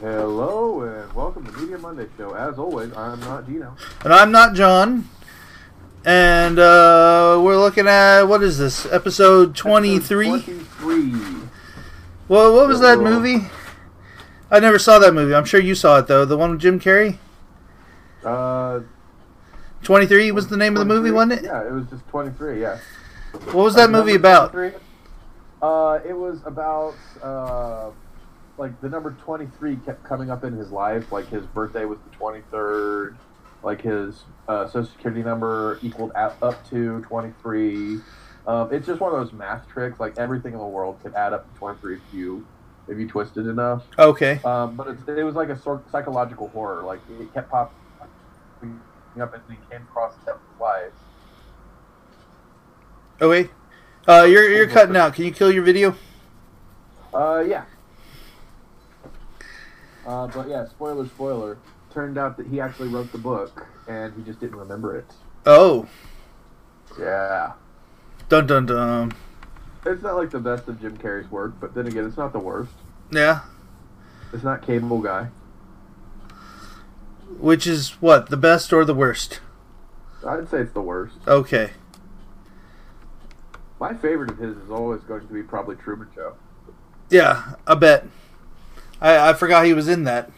Hello and welcome to Media Monday Show. As always, I'm not Gino. And I'm not John. And uh, we're looking at what is this? Episode twenty three? Twenty-three. Well, what was that movie? I never saw that movie. I'm sure you saw it though. The one with Jim Carrey. Uh, 23 was the name of the movie, wasn't it? Yeah, it was just 23. Yeah. What was that Uh, movie about? 23? Uh, it was about uh, like the number 23 kept coming up in his life. Like his birthday was the 23rd. Like his uh, social security number equaled out, up to 23. Um, it's just one of those math tricks. Like everything in the world could add up to 23 if you if you twisted enough. Okay. Um, but it's, it was like a sort psychological horror. Like it kept popping up and he came across his life. Oh wait. Uh, you're you're cutting out. Can you kill your video? Uh, yeah. Uh, but yeah, spoiler, spoiler. Turned out that he actually wrote the book, and he just didn't remember it. Oh. Yeah. Dun dun dun. It's not like the best of Jim Carrey's work, but then again, it's not the worst. Yeah. It's not Cable Guy. Which is what the best or the worst? I'd say it's the worst. Okay. My favorite of his is always going to be probably Truman Show. Yeah, I bet. I I forgot he was in that.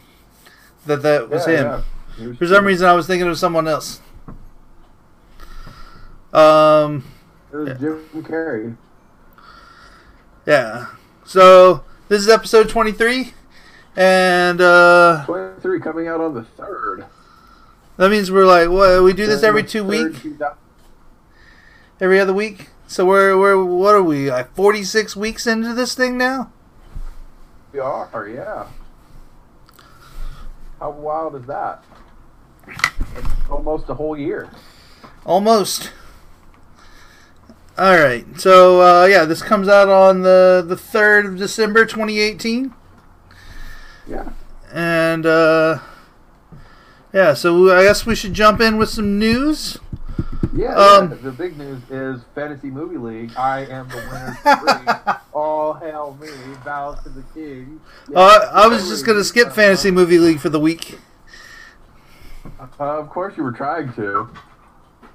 That that was Yeah, him. yeah. Was For some reason, I was thinking of someone else. Um. it was. Jim Carrey. Yeah. So this is episode twenty three, and uh, 23 coming out on the third. that means we're like, what? We do this every two weeks, every other week. So we're we're what are we like forty six weeks into this thing now? We are, yeah. How wild is that? It's almost a whole year. Almost. All right. So uh, yeah, this comes out on the the third of December, twenty eighteen. Yeah. And uh, yeah, so I guess we should jump in with some news. Yeah, Um, yeah. The big news is Fantasy Movie League. I am the winner. All hail me, bow to the king. Uh, I was just gonna skip Fantasy Movie League for the week. Uh, of course, you were trying to,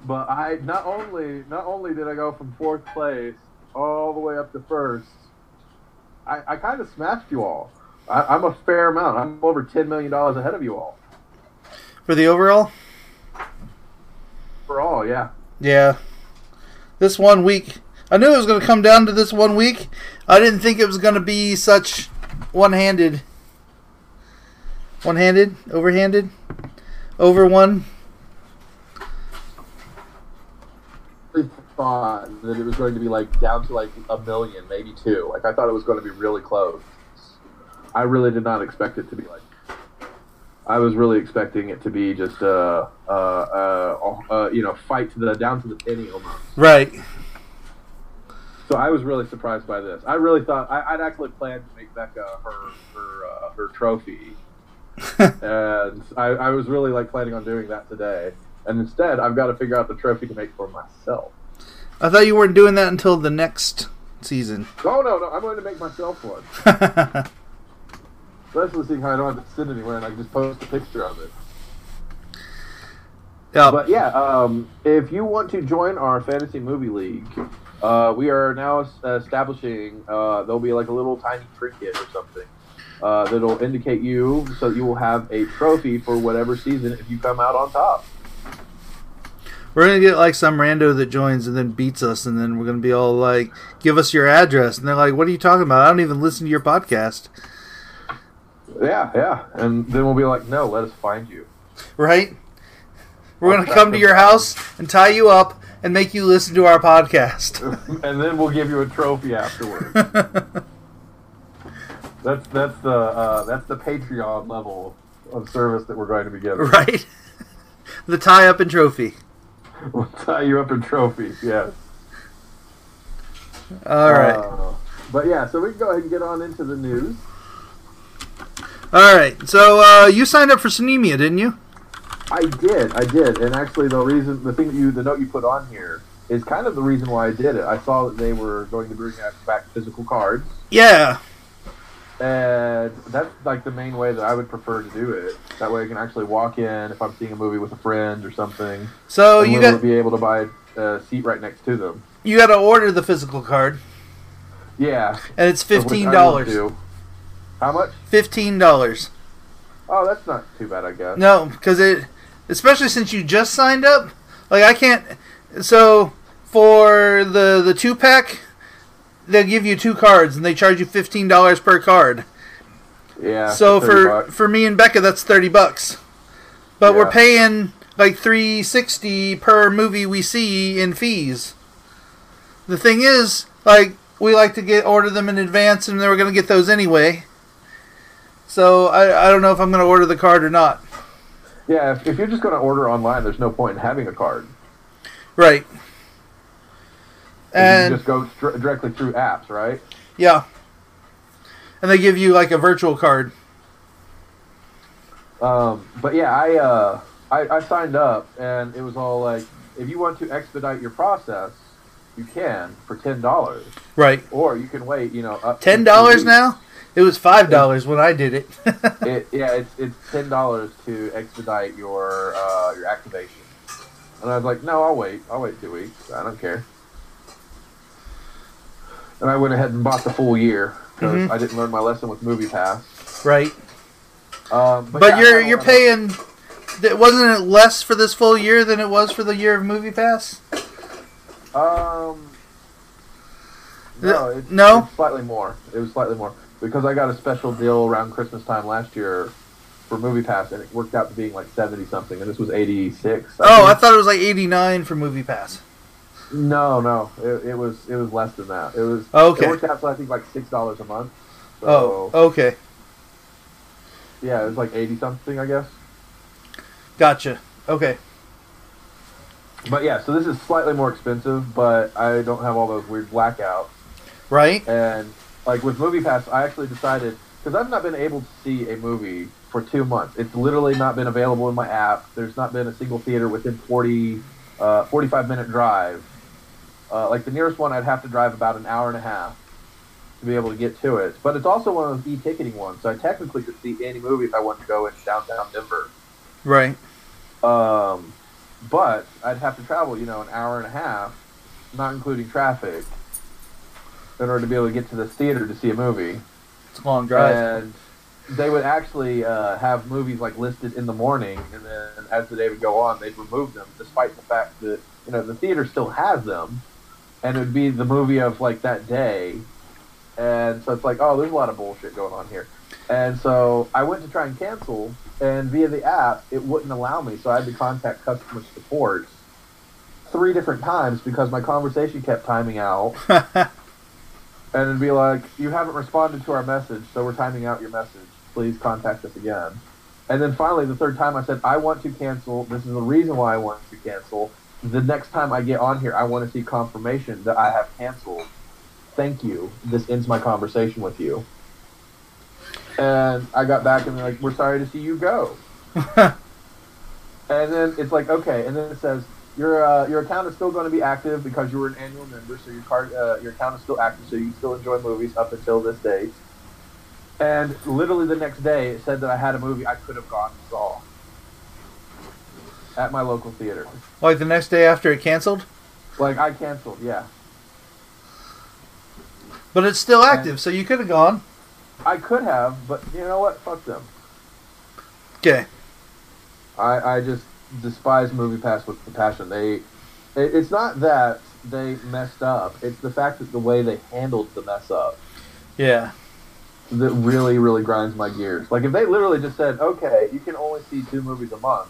but I not only not only did I go from fourth place all the way up to first, I, I kind of smashed you all. I, I'm a fair amount. I'm over ten million dollars ahead of you all. For the overall, All, yeah. yeah, this one week, I knew it was gonna come down to this one week. I didn't think it was gonna be such one-handed, one-handed, overhanded, over one. really thought that it was going to be like down to like a million, maybe two. Like I thought it was going to be really close. I really did not expect it to be like. I was really expecting it to be just a, uh, uh, uh, you know, fight to the down to the penny almost. Right. So I was really surprised by this. I really thought I, I'd actually planned to make Becca her her uh, her trophy, and I, I was really like planning on doing that today. And instead, I've got to figure out the trophy to make for myself. I thought you weren't doing that until the next season. Oh no, no, I'm going to make myself one. Especially seeing how I don't have to sit anywhere and I can just post a picture of it. yeah. But yeah, um, if you want to join our fantasy movie league, uh, we are now establishing. Uh, there'll be like a little tiny trinket or something uh, that'll indicate you, so you will have a trophy for whatever season if you come out on top. We're gonna get like some rando that joins and then beats us, and then we're gonna be all like, "Give us your address," and they're like, "What are you talking about? I don't even listen to your podcast." Yeah, yeah, and then we'll be like, no, let us find you. Right? We're gonna come to your house and tie you up and make you listen to our podcast. and then we'll give you a trophy afterwards. That's that's the uh, that's the Patreon level of service that we're going to be giving. right? the tie up and trophy. We'll tie you up in trophies. Yes. All right. Uh, but yeah, so we can go ahead and get on into the news. All right. So uh, you signed up for Sinemia, didn't you? I did, I did, and actually the reason, the thing that you, the note you put on here is kind of the reason why I did it. I saw that they were going to bring back- physical cards, Yeah. and that's like the main way that I would prefer to do it. That way, I can actually walk in if I'm seeing a movie with a friend or something. So you got be able to buy a seat right next to them. you got to order the physical card, Yeah, and it's of which I fifteen dollars. How much? Fifteen dollars. Oh, that's not too bad, I guess. No, because it, especially since you just signed up. Like I can't. So for the the two pack, they'll give you two cards, and they charge you fifteen dollars per card. Yeah. so for bucks. for me and Becca, that's thirty bucks. But we're paying like three sixty per movie we see in fees. The thing is, like we like to get order them in advance, and then we're gonna get those anyway. So I I don't know if I'm gonna order the card or not. yeah, if, if you're just going to order online, there's no point in having a card. Right. And can just go str- directly through apps, right? yeah. And they give you like a virtual card. Um, but yeah, I, uh, I I signed up, and it was all like, if you want to expedite your process, you can for ten dollars, Right. or you can wait. You know, up to Ten dollars now? It was five dollars when I did it. It, yeah, it's it's ten dollars to expedite your uh, your activation. And I was like, no, I'll wait. I'll wait two weeks. I don't care. And I went ahead and bought the full year because Mhm. I didn't learn my lesson with Movie Pass. right. Um, But, yeah, you're you're paying. th- Wasn't it less for this full year than it was for the year of Movie Pass? Um, no, it's, no? it's slightly more. It was slightly more because I got a special deal around Christmas time last year for Movie Pass, and it worked out to being like seventy something, and this was eighty six. Oh, I thought it was like eighty nine for Movie Pass. no, no, it, it was it was less than that. It was Okay. It worked out to I think like six dollars a month. So, Oh, okay, yeah, it was like eighty something, I guess. gotcha. Okay, But yeah, so this is slightly more expensive, but I don't have all those weird blackouts. right. And like with Movie Pass, I actually decided because I've not been able to see a movie for two months. It's literally not been available in my app. There's not been a single theater within 40, uh, 45 minute drive. Uh, like the nearest one, I'd have to drive about an hour and a half to be able to get to it. But it's also one of those e-ticketing ones, so I technically could see any movie if I wanted to go in downtown Denver. Right. Um, but I'd have to travel, you know, an hour and a half, not including traffic, in order to be able to get to this theater to see a movie. It's a long drive. And they would actually uh, have movies like listed in the morning, and then as the day would go on, they'd remove them, despite the fact that you know the theater still has them, and it would be the movie of like that day. And so it's like, oh, there's a lot of bullshit going on here. And so I went to try and cancel, and via the app, it wouldn't allow me. So I had to contact customer support three different times because my conversation kept timing out. and it'd be like, you haven't responded to our message, so we're timing out your message. Please contact us again. And then finally, the third time, I said, I want to cancel. This is the reason why I want to cancel. The next time I get on here, I want to see confirmation that I have canceled. Thank you. This ends my conversation with you. And I got back and they're like, we're sorry to see you go. And then it's like, okay. And then it says, your uh, your account is still going to be active because you were an annual member, so your card uh, your account is still active, so you can still enjoy movies up until this date. And literally the next day, it said that I had a movie I could have gone and saw at my local theater. like the next day after it canceled, Like I canceled, yeah. but it's still active, so you could have gone. I could have, but you know what? Fuck them. Okay. I, I just despise Movie Pass with the passion. They, it, it's not that they messed up. It's the fact that the way they handled the mess up Yeah. that really, really grinds my gears. Like if they literally just said, "Okay, you can only see two movies a month,"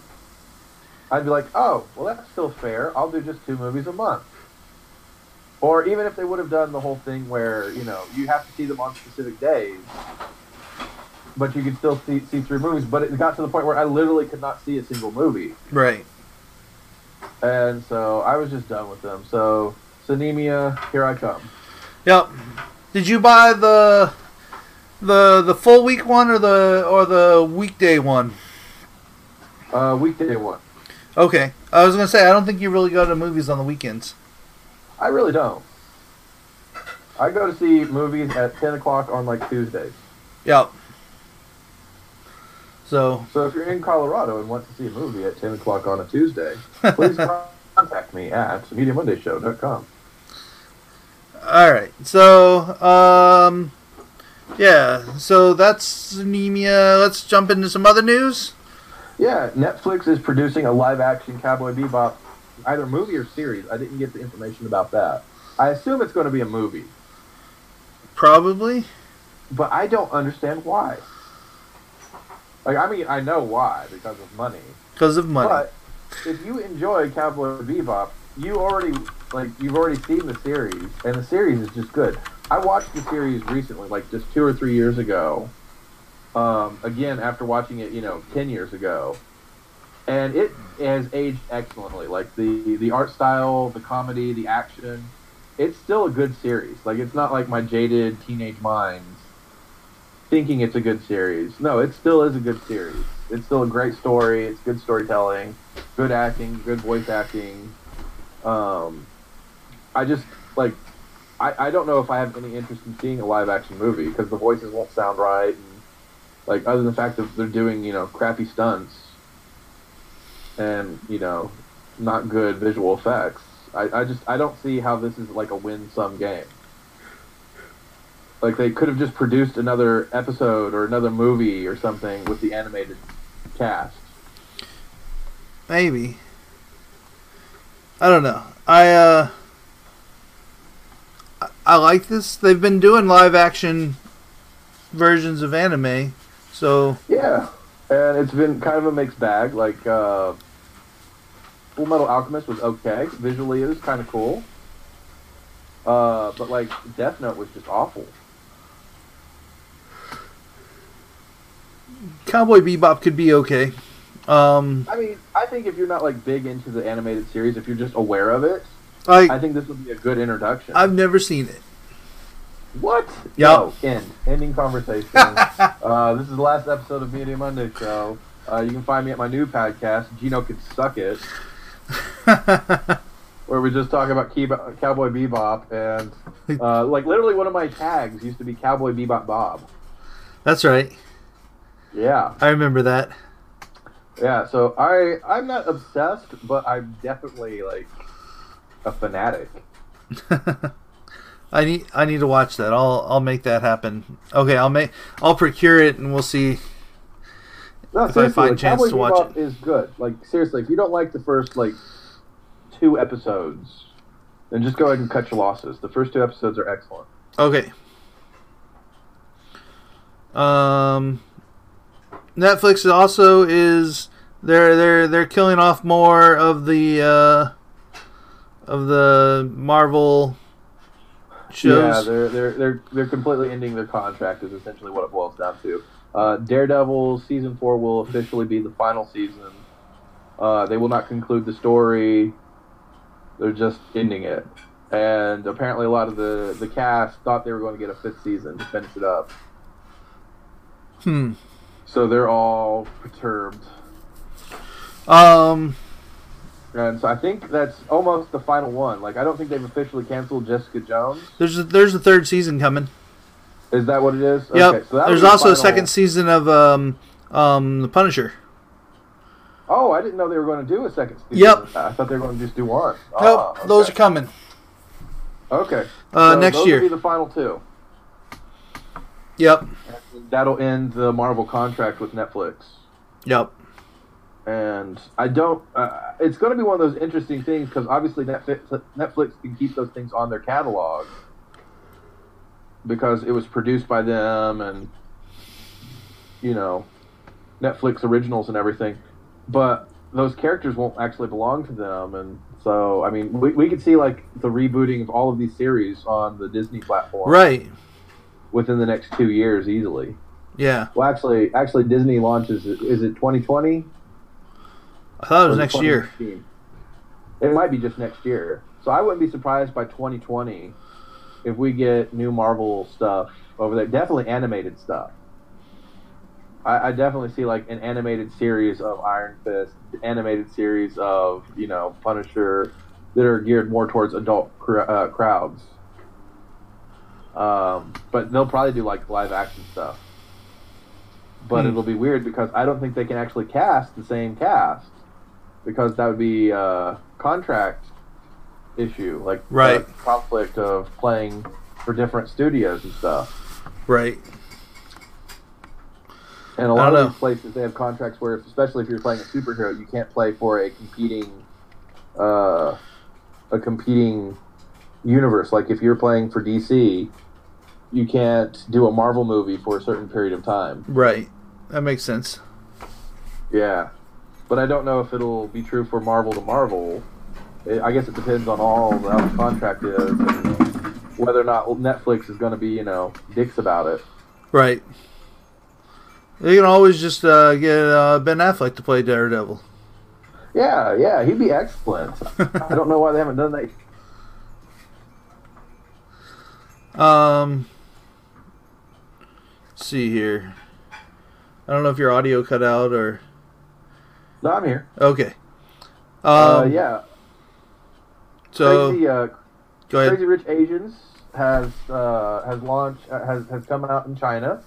I'd be like, "Oh, well, that's still fair. I'll do just two movies a month." Or even if they would have done the whole thing where you know you have to see them on specific days, but you could still see see three movies. But it got to the point where I literally could not see a single movie. Right. And so I was just done with them. So, Sinemia, here I come. Yep. Did you buy the the the full week one or the or the weekday one? Uh, weekday one. Okay. I was gonna say I don't think you really go to movies on the weekends. I really don't. I go to see movies at 10 o'clock on like Tuesdays. Yep. So So if you're in Colorado and want to see a movie at 10 o'clock on a Tuesday, please contact me at MediaMondayShow.com. all right. So um, yeah. So that's Sinemia. Let's jump into some other news. Yeah, Netflix is producing a live action Cowboy Bebop, either movie or series. I didn't get the information about that. I assume it's going to be a movie, Probably. but I don't understand why. Like, I mean, I know why because of money. Because of money. But if you enjoy Cowboy Bebop, you already like you've already seen the series, and the series is just good. I watched the series recently, like just two or three years ago. Um, again, after watching it, you know, ten years ago, and it has aged excellently. Like the the art style, the comedy, the action. It's still a good series. Like it's not like my jaded teenage minds thinking it's a good series. No, it still is a good series. It's still a great story. It's good storytelling, good acting, good voice acting. Um, I just like, I, I don't know if I have any interest in seeing a live action movie because the voices won't sound right, and like other than the fact that they're doing you know crappy stunts and you know not good visual effects. I, I just I don't see how this is like a win sum game. Like they could have just produced another episode or another movie or something with the animated cast. Maybe. I don't know. I uh I, I like this. They've been doing live action versions of anime. So, Yeah, and it's been kind of a mixed bag. Like uh, Full Metal Alchemist was okay visually, it was kind of cool. Uh, but like Death Note was just awful. Cowboy Bebop could be okay. Um I mean, I think if you're not like big into the animated series, if you're just aware of it, like I think this would be a good introduction. I've never seen it. What? Yup. No, end. Ending conversation. uh, this is the last episode of Media Monday Show. Uh, you can find me at my new podcast, Gino Could Suck It, where we just talk about Cowboy Bebop. And, uh, like, literally one of my tags used to be Cowboy Bebop Bob. That's right. Yeah. I remember that. Yeah, so I, I'm not obsessed, but I'm definitely, like, a fanatic. I need I need to watch that. I'll I'll make that happen. Okay, I'll make I'll procure it and we'll see. No, If I find like, chance Cowboy to watch Bebop it. is good. Like seriously, if you don't like the first like two episodes, then just go ahead and cut your losses. The first two episodes are excellent. Okay. Um, Netflix also is they're they're they're killing off more of the uh, of the Marvel shows. Yeah, they're they're they're they're completely ending their contract. Is essentially what it boils down to. Uh, Daredevil season four will officially be the final season. Uh, they will not conclude the story. They're just ending it. And apparently, a lot of the the cast thought they were going to get a fifth season to finish it up. hmm. So they're all perturbed. Um. And so I think that's almost the final one. Like I don't think they've officially canceled Jessica Jones. There's a, there's a third season coming. Is that what it is? Yep. Okay, so there's was the also a second season of um um the Punisher. Oh, I didn't know they were going to do a second season. Yep. I thought they were going to just do one. Nope, Ah, those are coming. Okay. Uh, So next those year. Will be the final two. Yep. That'll end the Marvel contract with Netflix. Yep. And I don't. Uh, it's going to be one of those interesting things because obviously Netflix, Netflix can keep those things on their catalog because it was produced by them and you know Netflix originals and everything. But those characters won't actually belong to them, and so I mean, we, we could see like the rebooting of all of these series on the Disney platform Right. Within the next two years easily. Yeah. Well, actually, actually, Disney launches. Is it 2020? I thought it was next year. It might be just next year. So I wouldn't be surprised by 2020 if we get new Marvel stuff over there. Definitely animated stuff. I, I definitely see like an animated series of Iron Fist, animated series of you know Punisher that are geared more towards adult cr- uh, crowds. Um, but they'll probably do like live action stuff. but Hmm. it'll be weird because I don't think they can actually cast the same cast because that would be a contract issue, like Right. the conflict of playing for different studios and stuff. Right. And a lot of these places they have contracts where, if, especially if you're playing a superhero, you can't play for a competing, uh, a competing universe. Like if you're playing for DC, you can't do a Marvel movie for a certain period of time. Right. That makes sense. Yeah, but I don't know if it'll be true for Marvel to Marvel. It, I guess it depends on all how the contract is and whether or not Netflix is going to be, you know, dicks about it. Right. You can always just uh, get uh, Ben Affleck to play Daredevil. Yeah, yeah, he'd be excellent. I don't know why they haven't done that. Um, see here. I don't know if your audio cut out or No, I'm here. okay. Um, uh, yeah, So Crazy, uh, go ahead. Crazy Rich Asians has uh, has launched uh, has has come out in China,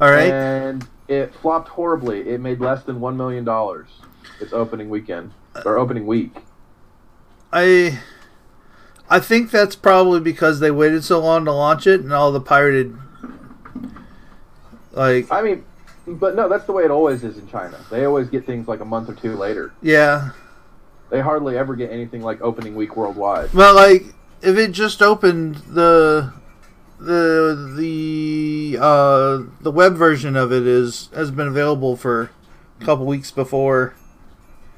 All right. and it flopped horribly. It made less than one million dollars its opening weekend or opening week. I I think that's probably because they waited so long to launch it and all the pirated like I mean, but no, that's the way it always is in China. They always get things like a month or two later. yeah. They hardly ever get anything like opening week worldwide. But like if it just opened the the the uh the web version of it is has been available for a couple weeks before.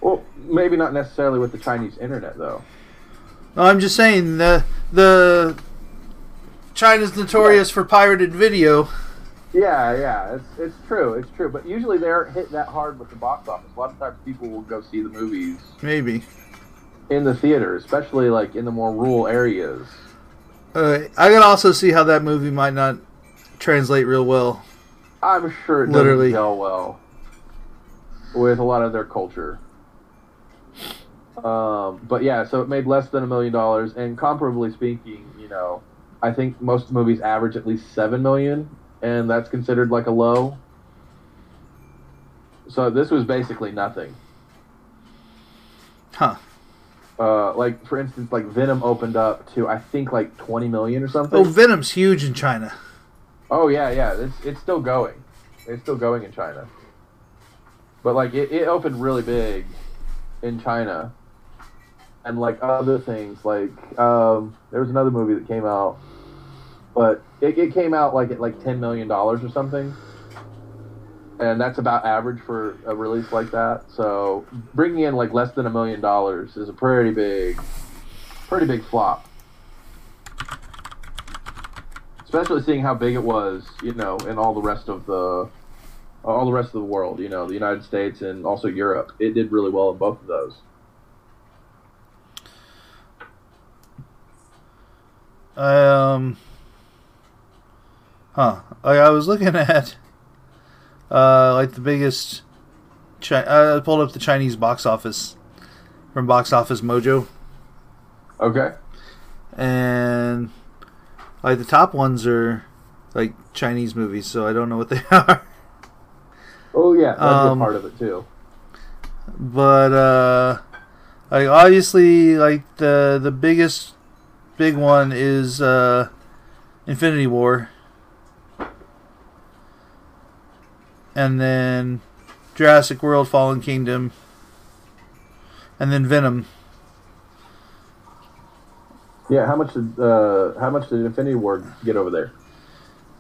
Well, maybe not necessarily with the Chinese internet though. No, I'm just saying the the China's notorious for pirated video. Yeah, yeah, it's it's true, it's true. But usually they aren't hit that hard with the box office. A lot of times people will go see the movies Maybe. in the theater, especially like in the more rural areas. Uh, I can also see how that movie might not translate real well. I'm sure it doesn't Literally. gel well with a lot of their culture. Um, but yeah, so it made less than a million dollars, and comparably speaking, you know, I think most movies average at least seven million, and that's considered like a low. So this was basically nothing. Huh. Uh, like for instance, like Venom opened up to I think like twenty million or something. Oh, Venom's huge in China. Oh yeah, yeah. It's it's still going. It's still going in China. But like it, it opened really big in China. And like other things, like um, there was another movie that came out, but it, it came out like at like ten million dollars or something, and that's about average for a release like that. So bringing in like less than a million dollars is a pretty big, pretty big flop especially seeing how big it was, you know, in all the rest of the all the rest of the world, you know, the United States and also Europe. It did really well in both of those. Um. Huh. Like I was looking at, uh, like the biggest. Chi- I pulled up the Chinese box office from Box Office Mojo, Okay. and like the top ones are like Chinese movies, so I don't know what they are. Oh yeah, that's Um, a part of it too. but uh like obviously like the the biggest big one is uh Infinity War and then Jurassic World Fallen Kingdom and then Venom Yeah, how much did uh, how much did Infinity War get over there?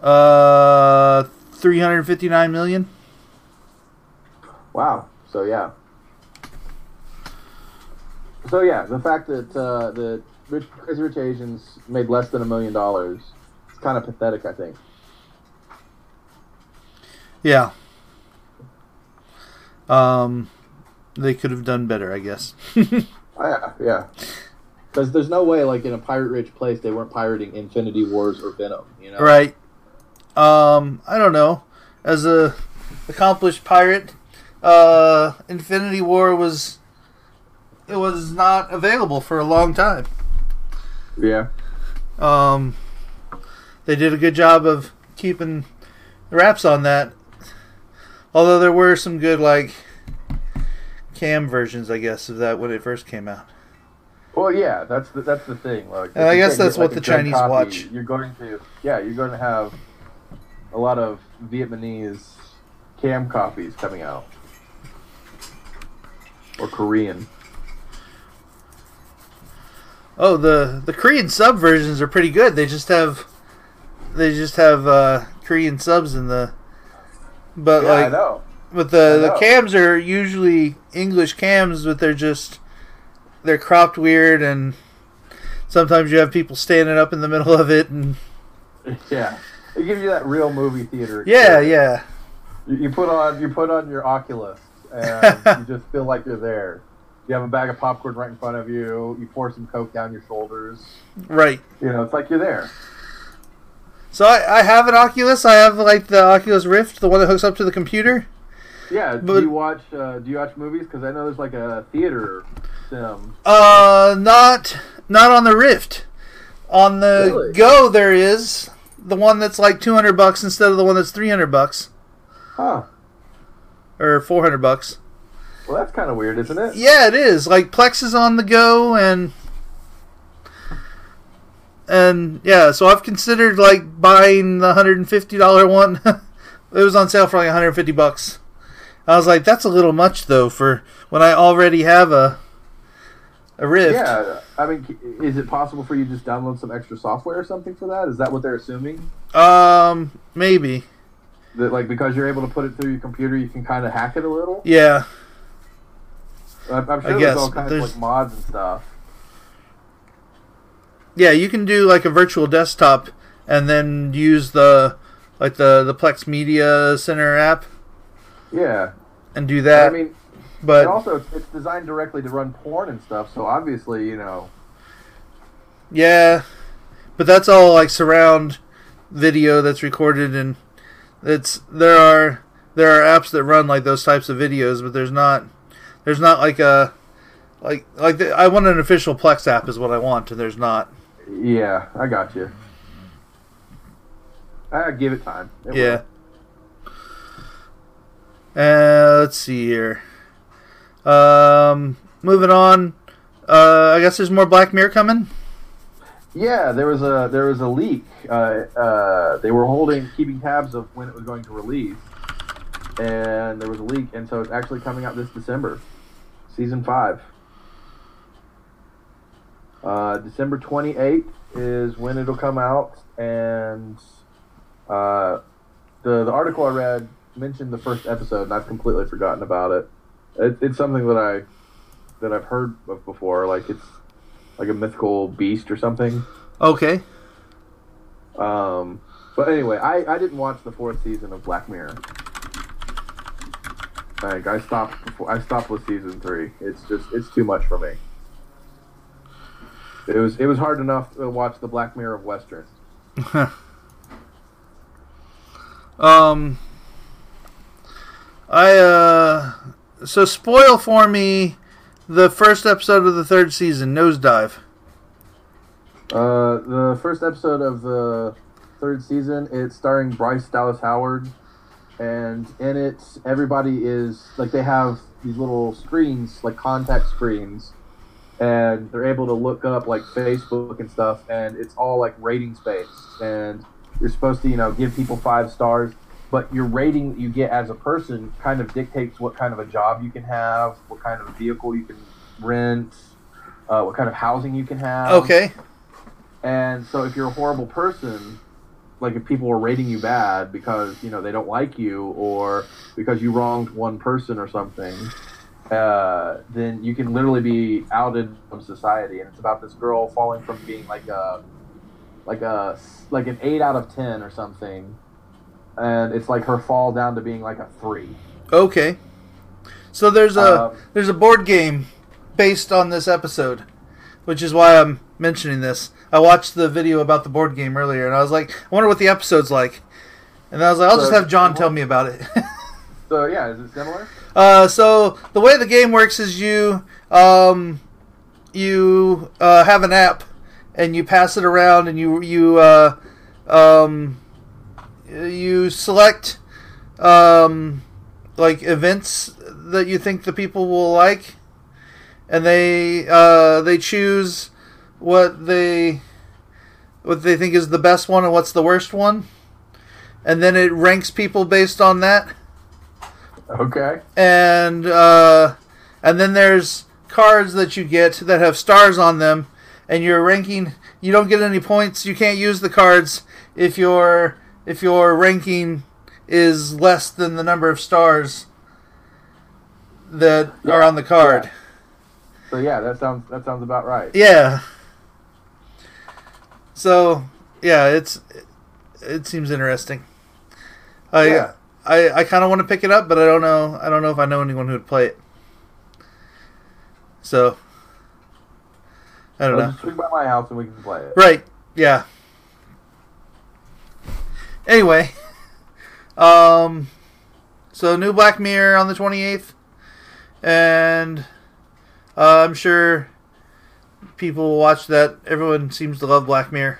uh 359 million Wow. So yeah. So yeah, the fact that uh, the Rich, Crazy Rich Asians made less than a million dollars, it's kind of pathetic, I think. yeah um they could have done better I guess Oh, yeah, yeah. Because there's no way, like in a pirate-rich place, they weren't pirating Infinity Wars or Venom. You know, Right. Um, I don't know. As a accomplished pirate, uh, Infinity War was it was not available for a long time. Yeah. Um, they did a good job of keeping the wraps on that. Although there were some good like cam versions, I guess, of that when it first came out. Well, yeah, that's the that's the thing. Like, And I guess that's get, what like, the Chinese copy, watch. You're going to, yeah, you're going to have a lot of Vietnamese cam copies coming out, or Korean. Oh, the the Korean sub versions are pretty good. They just have they just have uh, Korean subs in the but yeah, I like know. but the the cams are usually English cams, but they're just they're cropped weird and sometimes you have people standing up in the middle of it and Yeah, it gives you that real movie theater. yeah, experience. yeah. You, you put on you put on your Oculus and you just feel like you're there. You have a bag of popcorn right in front of you. You pour some Coke down your shoulders. Right. You know, it's like you're there. So I, I have an Oculus. I have like the Oculus Rift, the one that hooks up to the computer. Yeah. But- do you watch uh, Do you watch movies? Because I know there's like a theater sim. Uh, not not on the Rift. On the Really? Go, there is the one that's like two hundred bucks instead of the one that's three hundred bucks Huh. or four hundred bucks. Well, that's kind of weird, isn't it? Yeah, it is. Like Plex is on the Go, and and yeah. So I've considered like buying the hundred and fifty dollar one. it was on sale for like one hundred fifty bucks. I was like, that's a little much though for when I already have a a Rift. Yeah. I mean, is it possible for you to just download some extra software or something for that? Is that what they're assuming? Um, maybe. That like because you're able to put it through your computer, you can kind of hack it a little. Yeah. I'm, I'm sure I there's guess, all kinds there's- of like mods and stuff. Yeah, you can do like a virtual desktop and then use the like the the Plex Media Center app Yeah. and do that. I mean, but and also it's, it's designed directly to run porn and stuff. So obviously, you know, yeah, but that's all like surround video that's recorded and it's there are there are apps that run like those types of videos, but there's not there's not like a like like the, I want an official Plex app is what I want and there's not. yeah, I got you. I give it time. It Yeah. Uh, let's see here. Um, moving on. Uh, I guess there's more Black Mirror coming. Yeah, there was a there was a leak. Uh, uh, they were holding keeping tabs of when it was going to release, and there was a leak, and so it's actually coming out this December, season five. Uh, December twenty eighth is when it'll come out, and uh, the the article I read mentioned the first episode, and I've completely forgotten about it. it it's something that I that I've heard of before, like it's like a mythical beast or something. Okay. Um, but anyway, I, I didn't watch the fourth season of Black Mirror. Like I stopped before I stopped with season three. It's just it's too much for me. It was it was hard enough to watch the Black Mirror of Western. um, I uh, so spoil for me the first episode of the third season, Nosedive. Uh, the first episode of the third season, it's starring Bryce Dallas Howard, and in it, everybody is like they have these little screens, like contact screens, and they're able to look up like Facebook and stuff, and it's all like ratings based, and you're supposed to, you know, give people five stars, but your rating that you get as a person kind of dictates what kind of a job you can have, what kind of vehicle you can rent, uh, what kind of housing you can have. Okay. And so if you're a horrible person, like if people are rating you bad because, you know, they don't like you or because you wronged one person or something, uh, then you can literally be outed from society. And it's about this girl falling from being like a, like a, like an eight out of 10 or something. And it's like her fall down to being like a three. Okay. So there's a Um, there's a board game based on this episode, which is why I'm mentioning this. I watched the video about the board game earlier, and I was like, I wonder what the episode's like. And I was like, I'll just have John tell me about it. So yeah, is it similar? uh, so the way the game works is you um, you uh, have an app, and you pass it around, and you you uh, um, you select um, like events that you think the people will like, and they uh, they choose what they what they think is the best one and what's the worst one, and then it ranks people based on that. Okay. And uh, and then there's cards that you get that have stars on them, and your ranking. You don't get any points. You can't use the cards if your if your ranking is less than the number of stars that are on the card. So yeah, that sounds that sounds about right. Yeah. So yeah, it's it seems interesting. I Yeah. I, I kind of want to pick it up, but I don't know. I don't know if I know anyone who would play it. So I don't Well, know. just swing by my house and we can play it. Right? Yeah. Anyway, um, so new Black Mirror on the twenty eighth, and uh, I'm sure people will watch that. Everyone seems to love Black Mirror.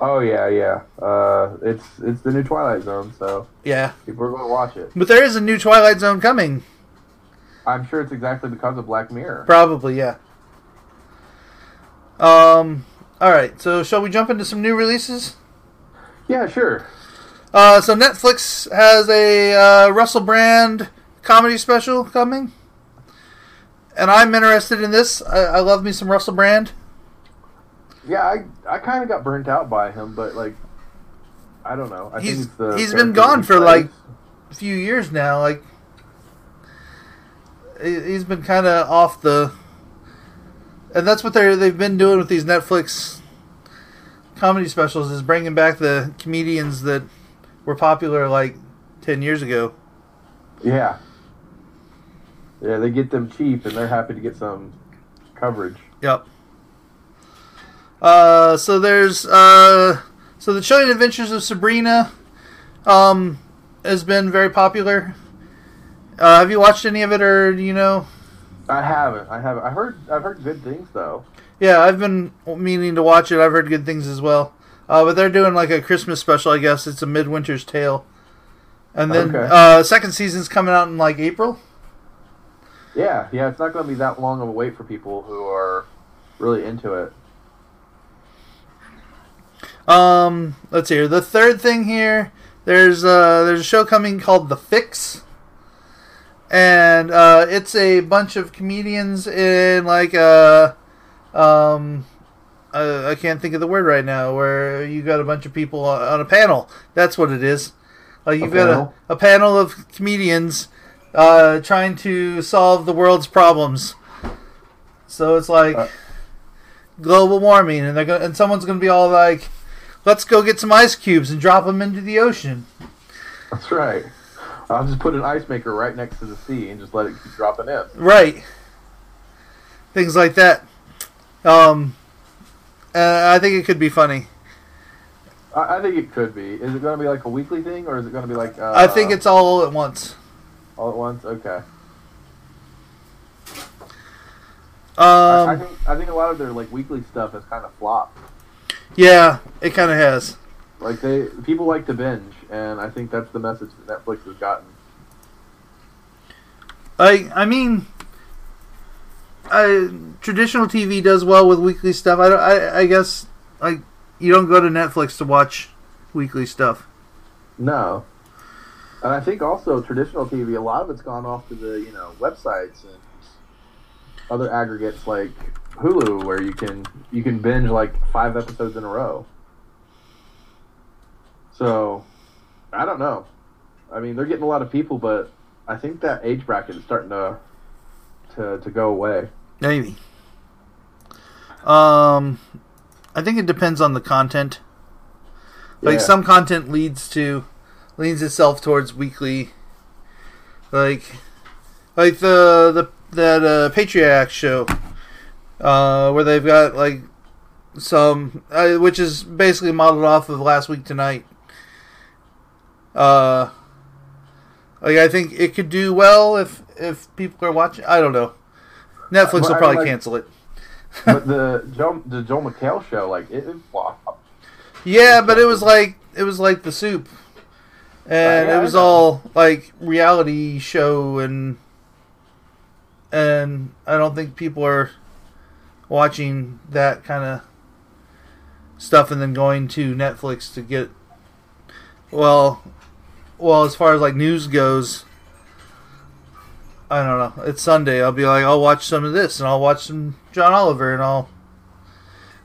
Oh yeah, yeah. Uh, it's it's the new Twilight Zone, so Yeah, people are going to watch it. but there is a new Twilight Zone coming. I'm sure it's exactly because of Black Mirror. Probably, yeah. Um. All right. So, shall we jump into some new releases? Yeah, sure. Uh, so Netflix has a uh, Russell Brand comedy special coming, and I'm interested in this. I, I love me some Russell Brand. Yeah, I I kind of got burnt out by him, but like, I don't know. I He's- think the he's been gone for, like- A few years now, like he- he's been kind of off the, and that's what they they've been doing with these Netflix comedy specials is bringing back the comedians that were popular like ten years ago. yeah, yeah. They get them cheap, and they're happy to get some coverage. Yep. Uh, so there's uh, so the Chilling Adventures of Sabrina, um, has been very popular. Uh, have you watched any of it, or do you know? I haven't. I haven't. I heard. I've heard good things though. Yeah, I've been meaning to watch it. I've heard good things as well. Uh, but they're doing like a Christmas special, I guess. It's a Midwinter's Tale, and then Okay. uh, second season's coming out in like April. Yeah, yeah. It's not going to be that long of a wait for people who are really into it. Um, let's see here. The third thing here, there's uh, there's a show coming called The Fix, and uh, it's a bunch of comedians in like uh, um, uh, I can't think of the word right now. Where you got a bunch of people on, on a panel. That's what it is. Like you've got panel? a, a panel of comedians uh, trying to solve the world's problems. So it's like Uh. global warming, and they're gonna, and someone's gonna be all like, "Let's go get some ice cubes and drop them into the ocean." That's right. I'll just put an ice maker right next to the sea and just let it keep dropping in. Right. Things like that. Um, uh, I think it could be funny. I, I think it could be. Is it going to be like a weekly thing, or is it going to be like? Uh, I think it's all at once. All at once. Okay. I, I Um, think I think a lot of their like weekly stuff has kind of flopped. yeah, it kind of has. Like they people like to binge, and I think that's the message that Netflix has gotten. I I mean, I, traditional TV does well with weekly stuff. I, I I guess like you don't go to Netflix to watch weekly stuff. No. And I think also traditional TV, a lot of it's gone off to the you know websites and other aggregates like Hulu, where you can you can binge like five episodes in a row. So, I don't know. I mean, they're getting a lot of people, but I think that age bracket is starting to to to go away. Maybe. Um, I think it depends on the content. Like Yeah. some content leads to leans itself towards weekly. Like, like the the that uh, Patriot Act show, uh, where they've got like some, uh, which is basically modeled off of Last Week Tonight. Uh, like I think it could do well if if people are watching. I don't know. Netflix will probably like- cancel it. but the Joe the Joel McHale show, like it, it flopped. Yeah, but it was like it was like the soup. And it was all like reality show and and I don't think people are watching that kind of stuff and then going to Netflix to get well well as far as like news goes I don't know. It's Sunday. I'll be like I'll watch some of this and I'll watch some John Oliver and I'll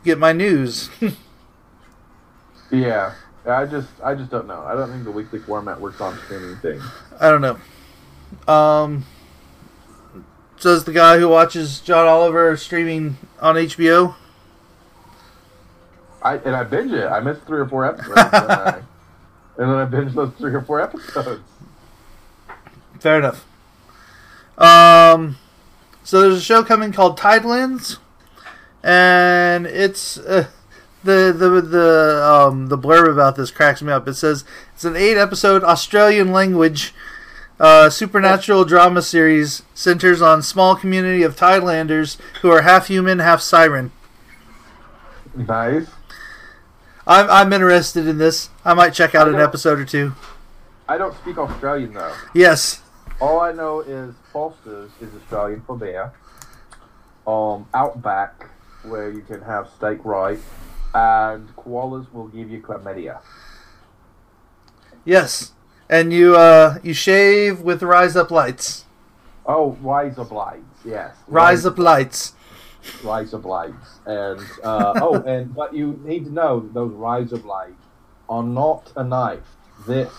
get my news. Yeah. I just I just don't know. I don't think the weekly format works on streaming things. I don't know. Um, says the guy who watches John Oliver streaming on HBO. I and I binge it. I missed three or four episodes, and, I, and then I binge those three or four episodes. Fair enough. Um, so there's a show coming called Tidelands, and it's uh, the the the um the blurb about this cracks me up. It says it's an eight episode Australian language. Uh, supernatural drama series centers on small community of Tidelanders who are half human, half siren. Nice. I'm I'm interested in this. I might check out an episode or two. I don't speak Australian though. Yes. All I know is Foster's is Australian for beer. Um, Outback, where you can have steak right, and koalas will give you chlamydia. Yes. And you uh you shave with rise up lights. Oh, Rise up Lights, yes. Rise up lights. Rise up Lights. And, uh, oh, and but you need to know that those Rise up Lights are not a knife. This,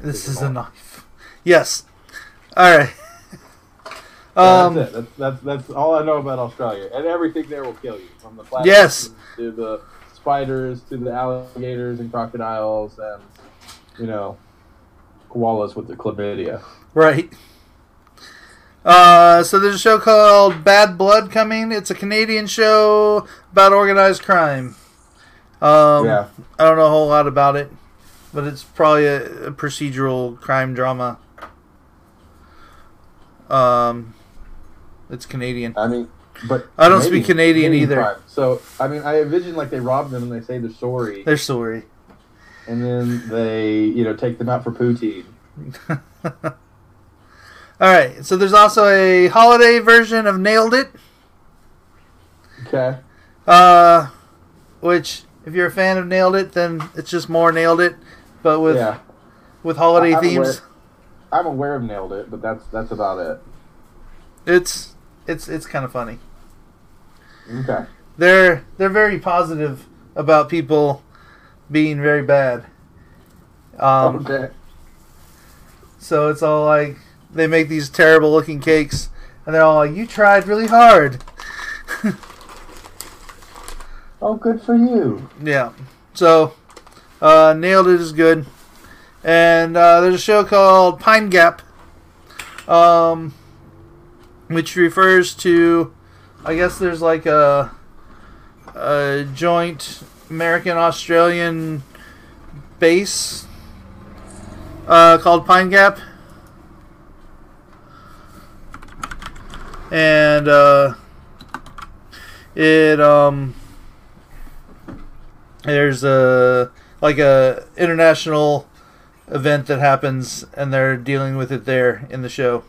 This is a knife. Yes. All right. Um that's it. That's, that's that's all I know about Australia, and everything there will kill you, from the platypus Yes. to the spiders to the alligators and crocodiles, and you know, koalas with the chlamydia. right. Uh so there's a show called Bad Blood coming. It's a Canadian show about organized crime. Um yeah, I don't know a whole lot about it, but it's probably a, a procedural crime drama. Um, it's Canadian. I mean, but I don't speak Canadian either. So I mean, I envision like they rob them and they say they're sorry, They're sorry. and then they you know take them out for poutine. All right. So there's also a holiday version of Nailed It, Okay. uh, which if you're a fan of Nailed It, then it's just more Nailed It, but with yeah, with holiday I- I'm themes. aware- I'm aware of nailed it, but that's that's about it. It's it's it's kind of funny. Okay. They're they're very positive about people being very bad. Um, okay. So it's all like they make these terrible looking cakes, and they're all like, "You tried really hard." Oh, good for you. Yeah. So, uh, nailed it is good, and uh, there's a show called Pine Gap, um, which refers to, I guess there's like a, a joint American Australian base uh, called Pine Gap. And uh, it um there's a like a international event that happens and they're dealing with it there in the show.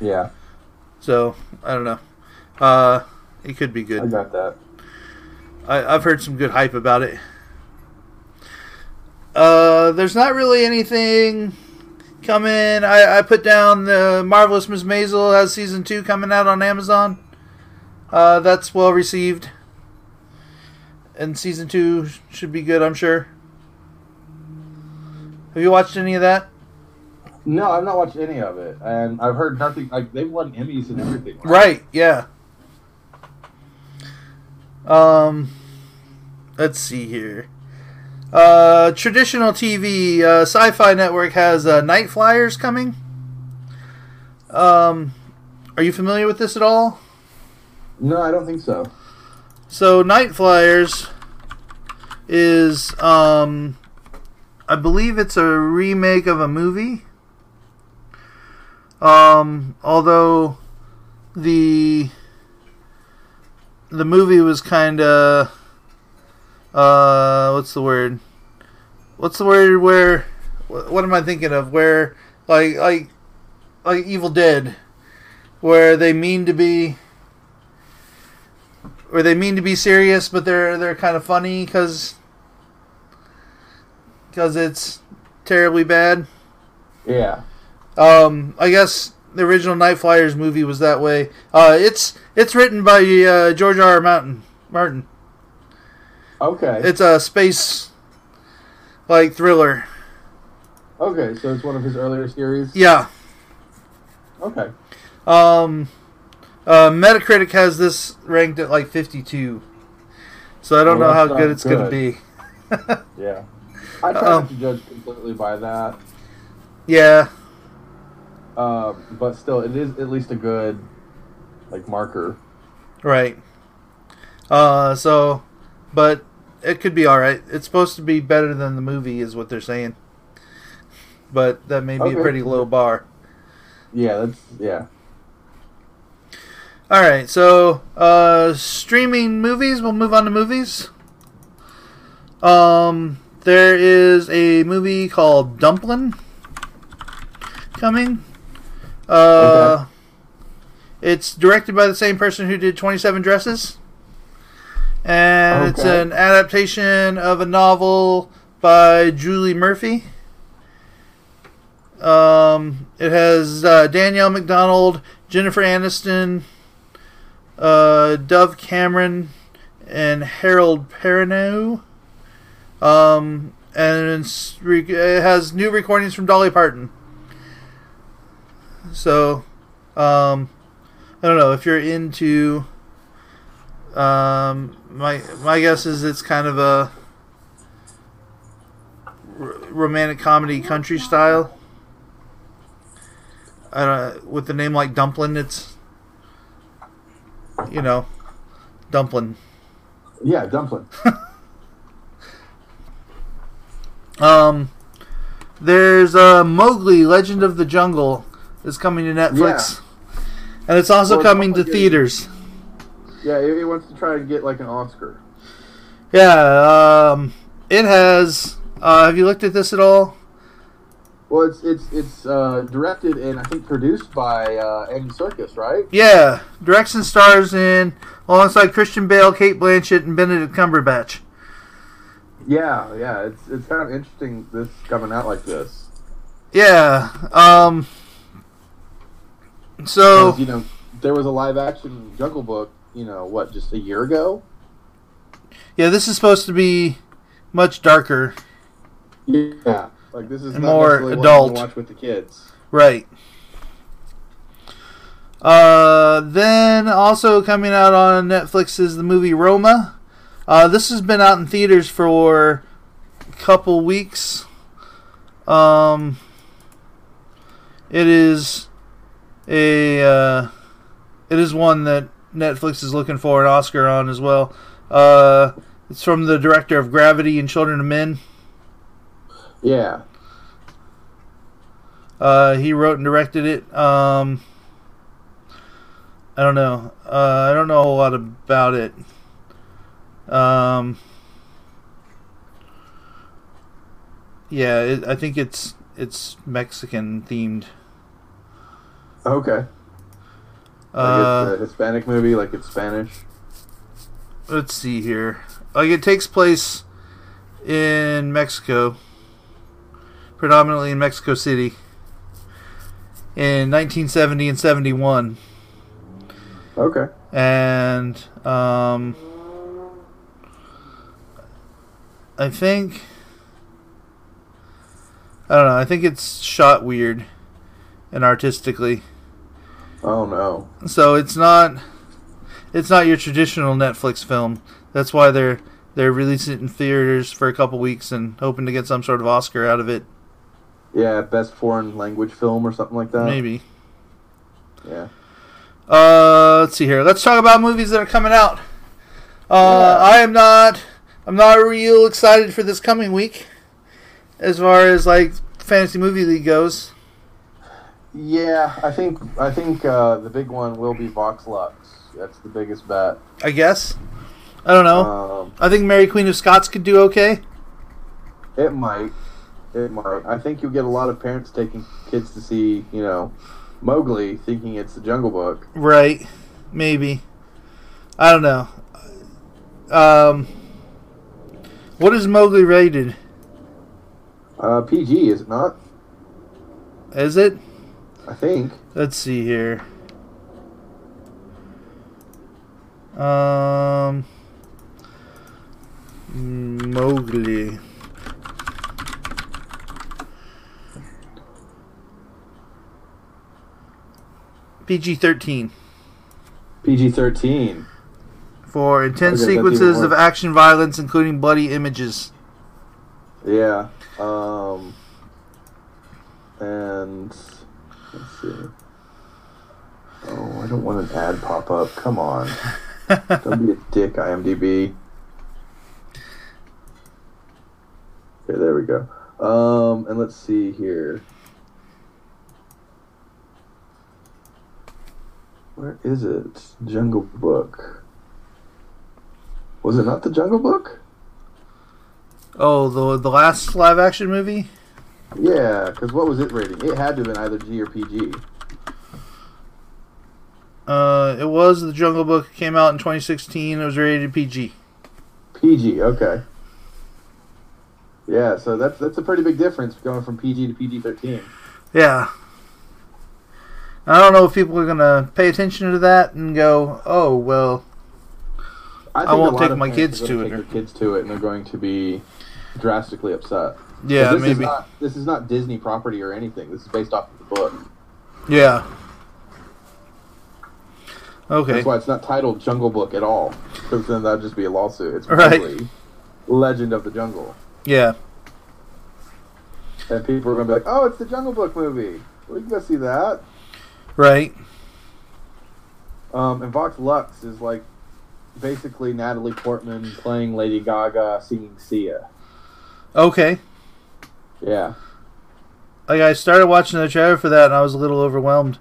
Yeah, So I don't know. Uh, it could be good. I got that. I, I've heard some good hype about it. Uh, there's not really anything coming. I, I put down the Marvelous Miss Maisel has season two coming out on Amazon. Uh, that's well received, and season two should be good. I'm sure. Have you watched any of that? No, I've not watched any of it, and I've heard nothing. Like they've won Emmys and everything. Right. Yeah. Um, let's see here. Uh, traditional TV, uh, Sci-Fi Network has uh, Nightflyers coming. Um, are you familiar with this at all? No, I don't think so. So Nightflyers is, um, I believe it's a remake of a movie. Um, although the the movie was kind of uh, what's the word? What's the word where what am I thinking of? Where like like like Evil Dead, where they mean to be, where they mean to be serious, but they're they're kind of funny because because it's terribly bad. Yeah. Um, I guess the original Nightflyers movie was that way. Uh, it's it's written by uh, George R. R. Martin. Martin. Okay. It's a space like thriller. okay, so it's one of his earlier series. Yeah. Okay. Um, uh, Metacritic has this ranked at like 52. So I don't Well, know how good it's going to be. Yeah. I try Um, to judge completely by that, Yeah. Uh, but still, it is at least a good like marker. Right. Uh, so, but it could be all right. It's supposed to be better than the movie, is what they're saying. But that may be Okay. a pretty low bar. Yeah, that's yeah. All right, so uh, streaming movies. We'll move on to movies. Um, there is a movie called Dumplin' coming. Uh, Okay. It's directed by the same person who did Twenty Seven Dresses, and it's an adaptation of a novel by Julie Murphy. Um, it has uh, Danielle Macdonald, Jennifer Aniston, uh, Dove Cameron, and Harold Perrineau. Um, and it has new recordings from Dolly Parton. So, um, I don't know if you're into. Um, my my guess is it's kind of a r- romantic comedy country style. I don't with the name like Dumplin', it's you know, dumpling. Yeah, dumpling. Um, there's uh, Mowgli: Legend of the Jungle is coming to Netflix, and it's also Well, it's coming to also good. theaters. Yeah, he he wants to try and get like an Oscar. Yeah, um, it has. Uh, have you looked at this at all? Well, it's it's it's uh, directed and I think produced by uh, Andy Serkis, right? Yeah, directs and stars in alongside Christian Bale, Cate Blanchett, and Benedict Cumberbatch. Yeah, yeah. It's it's kind of interesting this coming out like this. Yeah. Um. So you know, there was a live action Jungle Book. You know what? Just a year ago. yeah, this is supposed to be much darker, Yeah, like this is not more necessarily one you adult. watch with the kids. right? Uh, then also coming out on Netflix is the movie Roma. Uh, this has been out in theaters for a couple weeks. Um, it is a uh, it is one that Netflix is looking for an Oscar on as well. Uh, it's from the director of Gravity and Children of Men. Yeah, Uh, he wrote and directed it. Um, I don't know. Uh, I don't know a whole lot about it. Um, yeah, it, I think it's it's Mexican themed. Okay. Like Uh, it's a Hispanic movie, like it's Spanish. let's see here. Like it takes place in Mexico, predominantly in Mexico City, in 1970 and 71. Okay. and um, I think I don't know. I think it's shot weird and artistically, Oh no. so it's not it's not your traditional Netflix film. That's why they're they're releasing it in theaters for a couple weeks and hoping to get some sort of Oscar out of it. Yeah, best foreign language film or something like that. Maybe. Yeah. Uh, let's see here. Let's talk about movies that are coming out. Uh, Yeah. I am not. I'm not real excited for this coming week, as far as like fantasy movie league goes. Yeah, I think I think uh, the big one will be Vox Lux. That's the biggest bet. I guess. I don't know. Um, I think Mary Queen of Scots could do okay. it might. It might. I think you'll get a lot of parents taking kids to see, you know, Mowgli, thinking it's the Jungle Book. Right. Maybe. I don't know. Um, what is Mowgli rated? Uh, PG, is it not? Is it? I think. Let's see here. Um, Mowgli. PG 13 PG 13. for intense Okay, sequences of action violence, including bloody images. Yeah. Um, and let's see. Oh, I don't want an ad pop up. Come on. Don't be a dick, IMDb. Okay, there we go. Um, and let's see here. Where is it? Jungle Book. Was it not the Jungle Book? Oh, the the last live action movie? Yeah, because what was it rating? It had to have been either G or PG. Uh, it was the Jungle Book. Came out in 2016. It was rated PG. PG, okay. Yeah, so that's that's a pretty big difference going from PG to PG thirteen. Yeah. I don't know if people are gonna pay attention to that and go, "Oh, well, I, won't a lot take my kids to it. Take their kids to it, and they're going to be drastically upset. Yeah, this Is not, this is not Disney property or anything. This is based off of the book. yeah." Okay. That's why it's not titled Jungle Book at all. Because then that'd just be a lawsuit. It's Right. probably Legend of the Jungle. Yeah. And people are going to be like, "Oh, it's the Jungle Book movie. We can go see that." Right. Um, and Vox Lux is like basically Natalie Portman playing Lady Gaga singing Sia. Okay. Yeah. Like I started watching the trailer for that, and I was a little overwhelmed.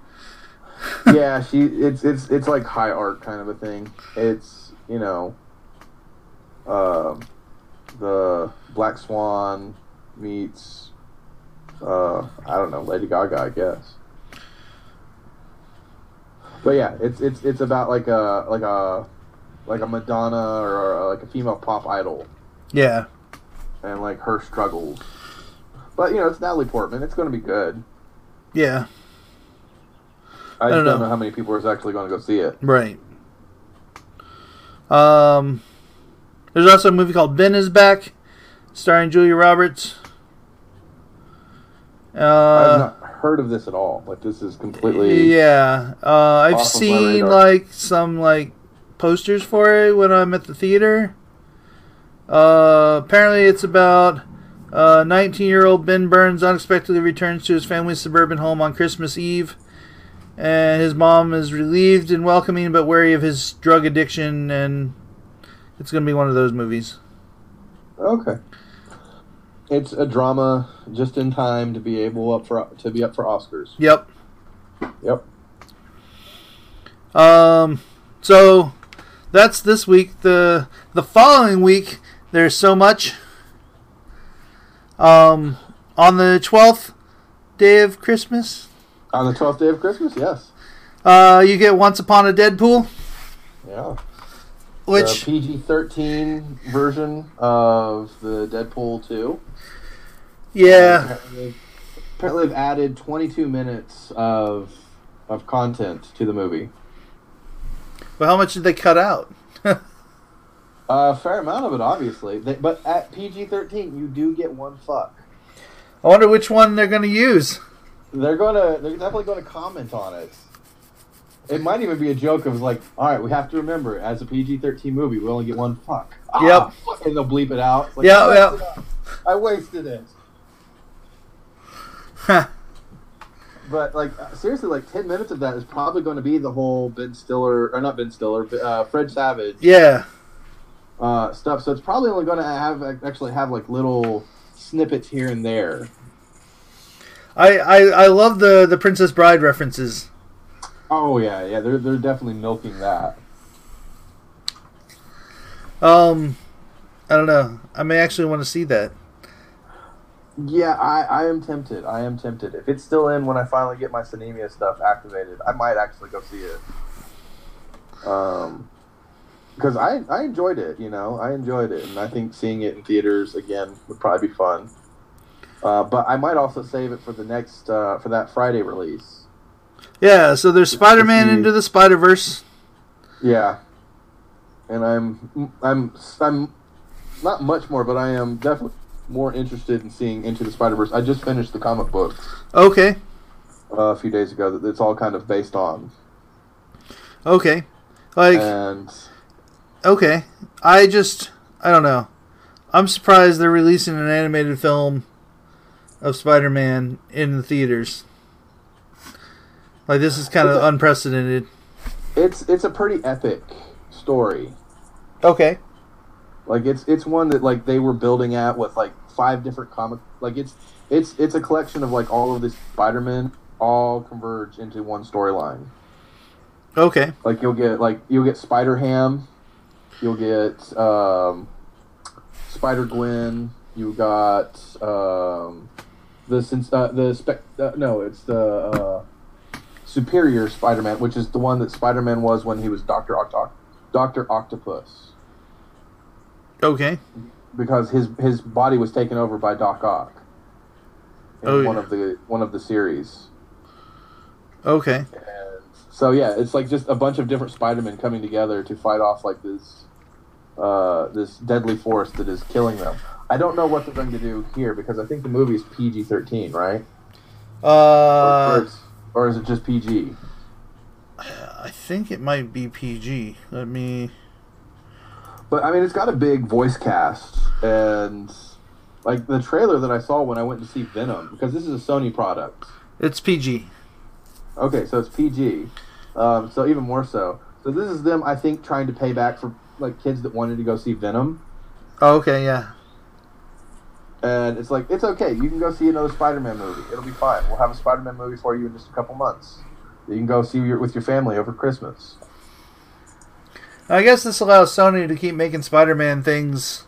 yeah, she it's it's it's like high art kind of a thing. It's you know, um, the Black Swan meets uh, I don't know Lady Gaga, I guess. But yeah, it's it's it's about like a like a like a Madonna or, or like a female pop idol Yeah. and like her struggles. But you know, it's Natalie Portman. It's going to be good. Yeah. I, don't just don't know. know how many people are actually going to go see it. Right. Um. There's also a movie called Ben is Back, starring Julia Roberts. I've Uh, not heard of this at all. Like this is completely. yeah. Uh, I've off of my seen like some like posters for it when I'm at the theater. Uh, apparently, it's about uh, 19 year old Ben Burns unexpectedly returns to his family's suburban home on Christmas Eve. And his mom is relieved and welcoming, but wary of his drug addiction, and it's going to be one of those movies. Okay. It's a drama just in time to be able up for to be up for Oscars. Yep. Yep. Um, so that's this week. the The following week, there's so much. Um, on the twelfth day of Christmas, On the twelfth day of Christmas, yes. uh, you get Once Upon a Deadpool, Yeah. which the PG thirteen version of the Deadpool two. yeah, Apparently, apparently they've added twenty two minutes of of content to the movie. but how much did they cut out? A fair amount of it, obviously. They, but at PG thirteen, you do get one fuck. I wonder which one they're going to use. They're gonna. They're definitely gonna comment on it. It might even be a joke of like, all right, we have to remember, as a PG thirteen movie, we only get one fuck. Ah, Yep. And they'll bleep it out. Like, Yeah, I yeah. wasted it. I wasted it. But like uh, seriously, like ten minutes of that is probably going to be the whole Ben Stiller or not Ben Stiller, but, uh, Fred Savage yeah, uh, stuff. So it's probably only going to have actually have like little snippets here and there. I, I I love the the Princess Bride references. Oh yeah, yeah, they're they're definitely milking that. Um, I don't know. I may actually want to see that. Yeah, I, I am tempted. I am tempted. If it's still in when I finally get my Sinemia stuff activated, I might actually go see it. Um, because I I enjoyed it. You know, I enjoyed it, and I think seeing it in theaters again would probably be fun. Uh, but I might also save it for the next uh, for that Friday release. Yeah, so there's Spider Man into the Spider Verse. Yeah, and I'm I'm I'm not much more, but I am definitely more interested in seeing Into the Spider Verse. I just finished the comic book Okay. uh, a few days ago that it's all kind of based on, Okay. Like and okay. I just I don't know. I'm surprised they're releasing an animated film of Spider Man in the theaters. Like this is kind of a- unprecedented. it's it's a pretty epic story. Okay. Like it's it's one that like they were building at with like five different comic like it's it's it's a collection of like all of the Spider-Man all converge into one storyline. Okay. Like you'll get like you'll get Spider Ham, you'll get um, Spider Gwen. You got um, the since uh, the spec uh, no, it's the uh, Superior Spider Man, which is the one that Spider Man was when he was Doctor Octo- Doctor Octopus, Okay. because his his body was taken over by Doc Ock. In Oh, one yeah. of the one of the series. Okay. And so yeah, it's like just a bunch of different Spider-Men coming together to fight off like this uh, this deadly force that is killing them. I don't know what they're going to do here because I think the movie is PG-13, right? or, or, Uh, or is it just PG? I think it might be PG. Let me. But I mean, it's got a big voice cast and like the trailer that I saw when I went to see Venom because this is a Sony product. It's PG. Okay, so it's PG. Um, so even more so. So this is them, I think, trying to pay back for like kids that wanted to go see Venom. Oh, okay. Yeah. And it's like, it's okay. You can go see another Spider Man movie. It'll be fine. We'll have a Spider Man movie for you in just a couple months. You can go see your, with your family over Christmas. I guess this allows Sony to keep making Spider-Man things.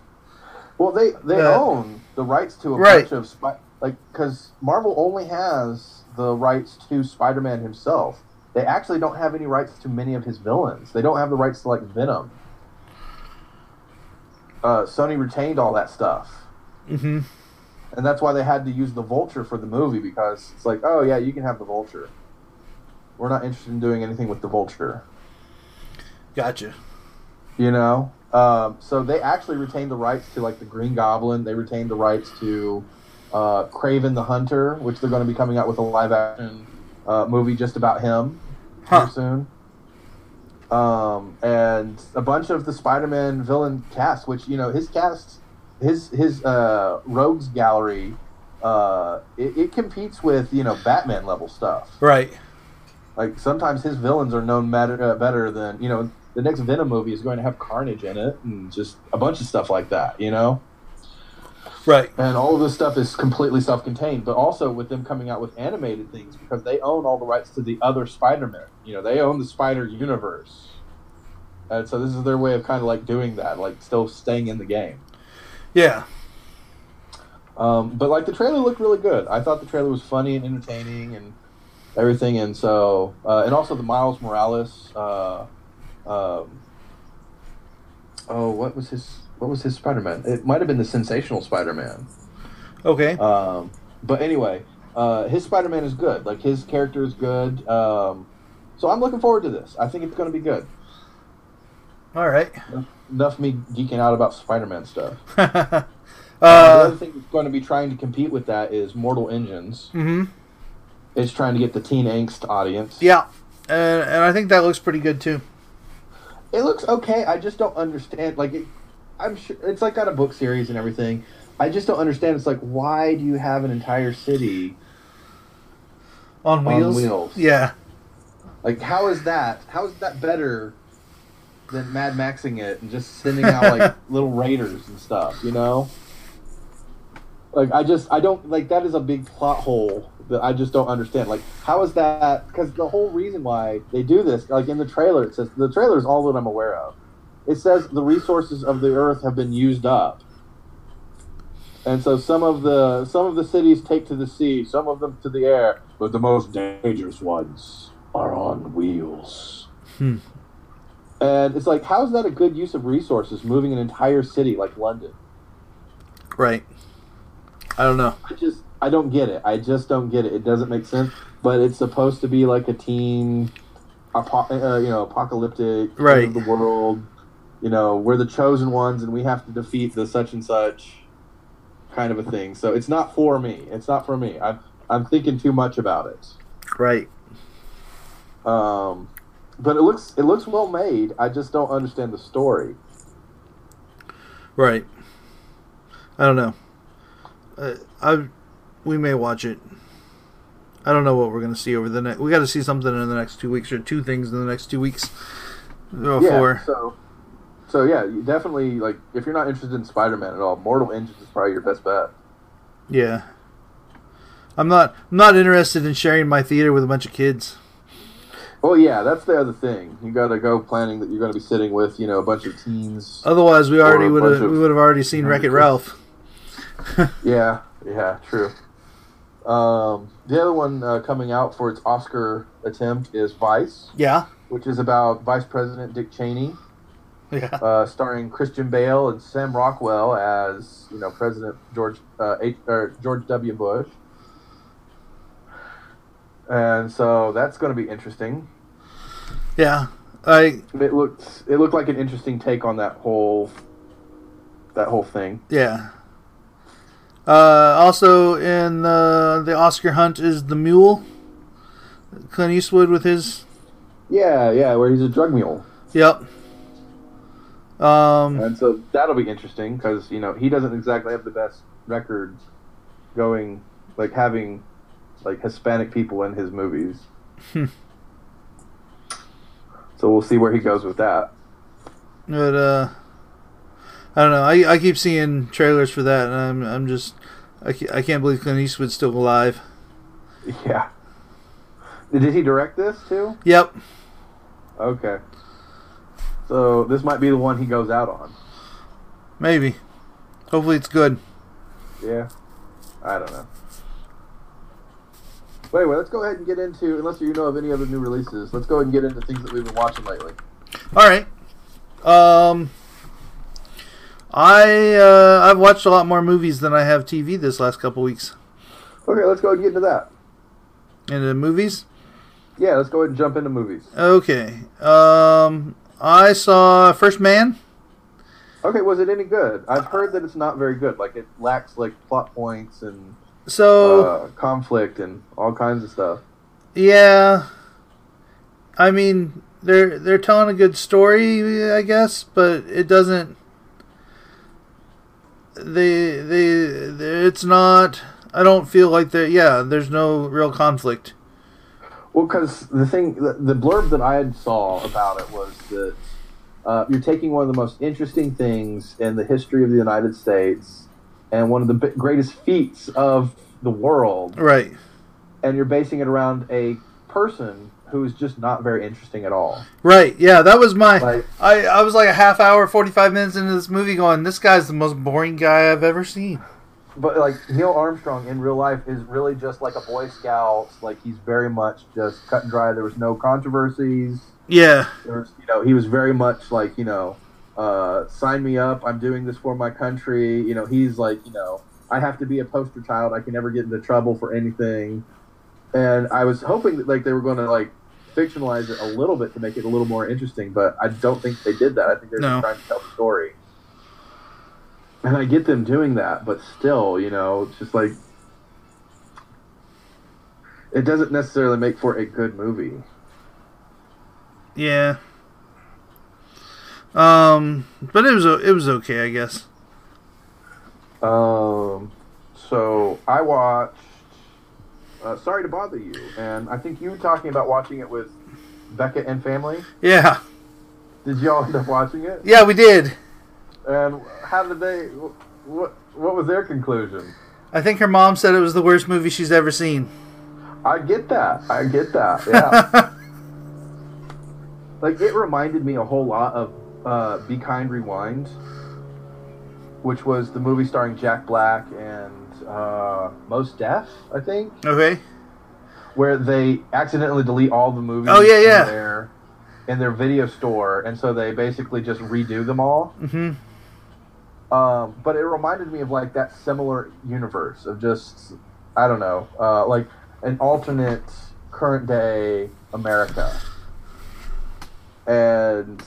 Well, they they Uh, own the rights to a right. bunch of Spi- like because Marvel only has the rights to Spider Man himself. They actually don't have any rights to many of his villains. They don't have the rights to like Venom. Uh, Sony retained all that stuff. hmm And that's why they had to use the Vulture for the movie because it's like, oh yeah, you can have the Vulture. We're not interested in doing anything with the Vulture, Gotcha. you know. Um, so they actually retained the rights to like the Green Goblin. They retained the rights to uh, Kraven the Hunter, which they're going to be coming out with a live action uh, movie just about him Huh. soon. Um, and a bunch of the Spider-Man villain cast, which you know his cast, his his uh, rogues gallery, uh, it, it competes with you know Batman level stuff. Right. Like sometimes his villains are known matter, uh, better than you know. The next Venom movie is going to have Carnage in it, and just a bunch of stuff like that. You know. Right. And all of this stuff is completely self-contained, but also with them coming out with animated things because they own all the rights to the other Spider-Man. You know, they own the Spider Universe, and so this is their way of kind of like doing that, like still staying in the game. Yeah. Um, but like the trailer looked really good. I thought the trailer was funny and entertaining and everything, and so uh, and also the Miles Morales. Uh, um, oh, what was his? What was his Spider-Man? It might have been the Sensational Spider-Man. Okay. Um, but anyway, uh, his Spider Man is good. Like his character is good. Um, so I'm looking forward to this. I think it's going to be good. All right. Enough of me geeking out about Spider Man stuff. uh, the other thing that's going to be trying to compete with that is Mortal Engines. hmm It's trying to get the teen angst audience. Yeah. And, and I think that looks pretty good too. It looks okay. I just don't understand. Like, it, I'm sure it's like got a book series and everything. I just don't understand. It's like, why do you have an entire city? On On wheels. wheels. Yeah. Like, how is that? How is that better than Mad Maxing it and just sending out like little raiders and stuff? You know, like I just I don't like that is a big plot hole that I just don't understand. Like, how is that? Because the whole reason why they do this, like in the trailer, it says the trailer is all that I'm aware of. It says the resources of the Earth have been used up, And so some of the some of the cities take to the sea, some of them to the air, but the most dangerous ones are on wheels. Hmm. And it's like, how is that a good use of resources? Moving an entire city like London. Right. I don't know. I just I don't get it. I just don't get it. It doesn't make sense. But it's supposed to be like a teen, apo- uh, you know, apocalyptic end Right. of the world. You know, we're the chosen ones, and we have to defeat the such and such kind of a thing. So it's not for me. It's not for me. I'm I'm thinking too much about it. Right. Um, but it looks it looks well made. I just don't understand the story. Right. I don't know. Uh, I we may watch it. I don't know what we're gonna see over the next. We got to see something in the next two weeks, or two things in the next two weeks. Or yeah. four. So so yeah, definitely like if you're not interested in Spider-Man at all, Mortal Engines is probably your best bet. Yeah. I'm not. I'm not interested in sharing my theater with a bunch of kids. Oh yeah, that's the other thing. You got to go planning that you're going to be sitting with, you know, a bunch of teens. Otherwise, we already would have. We would have already seen Wreck It Ralph. Yeah, yeah, true. Um, the other one uh, coming out for its Oscar attempt is Vice, Yeah. which is about Vice President Dick Cheney, Yeah. uh, starring Christian Bale and Sam Rockwell as you know President George uh, H, or George W. Bush. And so that's going to be interesting. Yeah. I. It looked it looked like an interesting take on that whole that whole thing. Yeah. Uh, also in the the Oscar hunt is the Mule. Clint Eastwood with his. Yeah, yeah, where he's a drug mule. Yep. Um. And so that'll be interesting because you know he doesn't exactly have the best record going, like having like Hispanic people in his movies. Hmm. so we'll see where he goes with that. But uh, I don't know. I, I keep seeing trailers for that, and I'm I'm just I can't, I can't believe Clint Eastwood's still alive. Yeah. Did he direct this too? Yep. Okay. So this might be the one he goes out on. Maybe. Hopefully it's good. Yeah. I don't know. But anyway, let's go ahead and get into, unless you know of any other new releases, let's go ahead and get into things that we've been watching lately. All right. Um. I uh, I've watched a lot more movies than I have TV this last couple weeks. Okay, let's go ahead and get into that. Into movies. Yeah, let's go ahead and jump into movies. Okay. Um. I saw First Man. Okay, was it any good? I've heard that it's not very good. Like it lacks like plot points and So uh, conflict and all kinds of stuff. yeah. I mean, they're they're telling a good story, I guess, but it doesn't. They they, they it's not. I don't feel like there. Yeah, there's no real conflict. Well, because the thing, the, the blurb that I had saw about it was that uh, you're taking one of the most interesting things in the history of the United States and one of the bi- greatest feats of the world, Right. and you're basing it around a person who's just not very interesting at all. Right. Yeah, that was my. Like, I I was like a half hour, forty five minutes into this movie, going, "This guy's the most boring guy I've ever seen." But like Neil Armstrong in real life is really just like a Boy Scout. Like he's very much just cut and dry. There was no controversies. Yeah. There's, you know, he was very much like, you know, uh, sign me up. I'm doing this for my country. You know, he's like, you know, I have to be a poster child. I can never get into trouble for anything. And I was hoping that like they were going to like fictionalize it a little bit to make it a little more interesting, but I don't think they did that. I think they're No. just trying to tell the story. And I get them doing that, but still, you know, it's just like it doesn't necessarily make for a good movie. Yeah. Um, but it was it was okay, I guess. Um, so I watched. Uh, Sorry to bother you, and I think you were talking about watching it with Becca and family. Yeah. Did y'all end up watching it? Yeah, we did. And how did they? What What was their conclusion? I think her mom said it was the worst movie she's ever seen. I get that. I get that. Yeah. like it reminded me a whole lot of uh, Be Kind Rewind. which was the movie starring Jack Black and uh, Mos Def, I think, Okay. where they accidentally delete all the movies. Oh, yeah, yeah. In their, in their video store, and so they basically just redo them all. hmm Um, but it reminded me of like that similar universe of just I don't know, uh, like an alternate current day America. And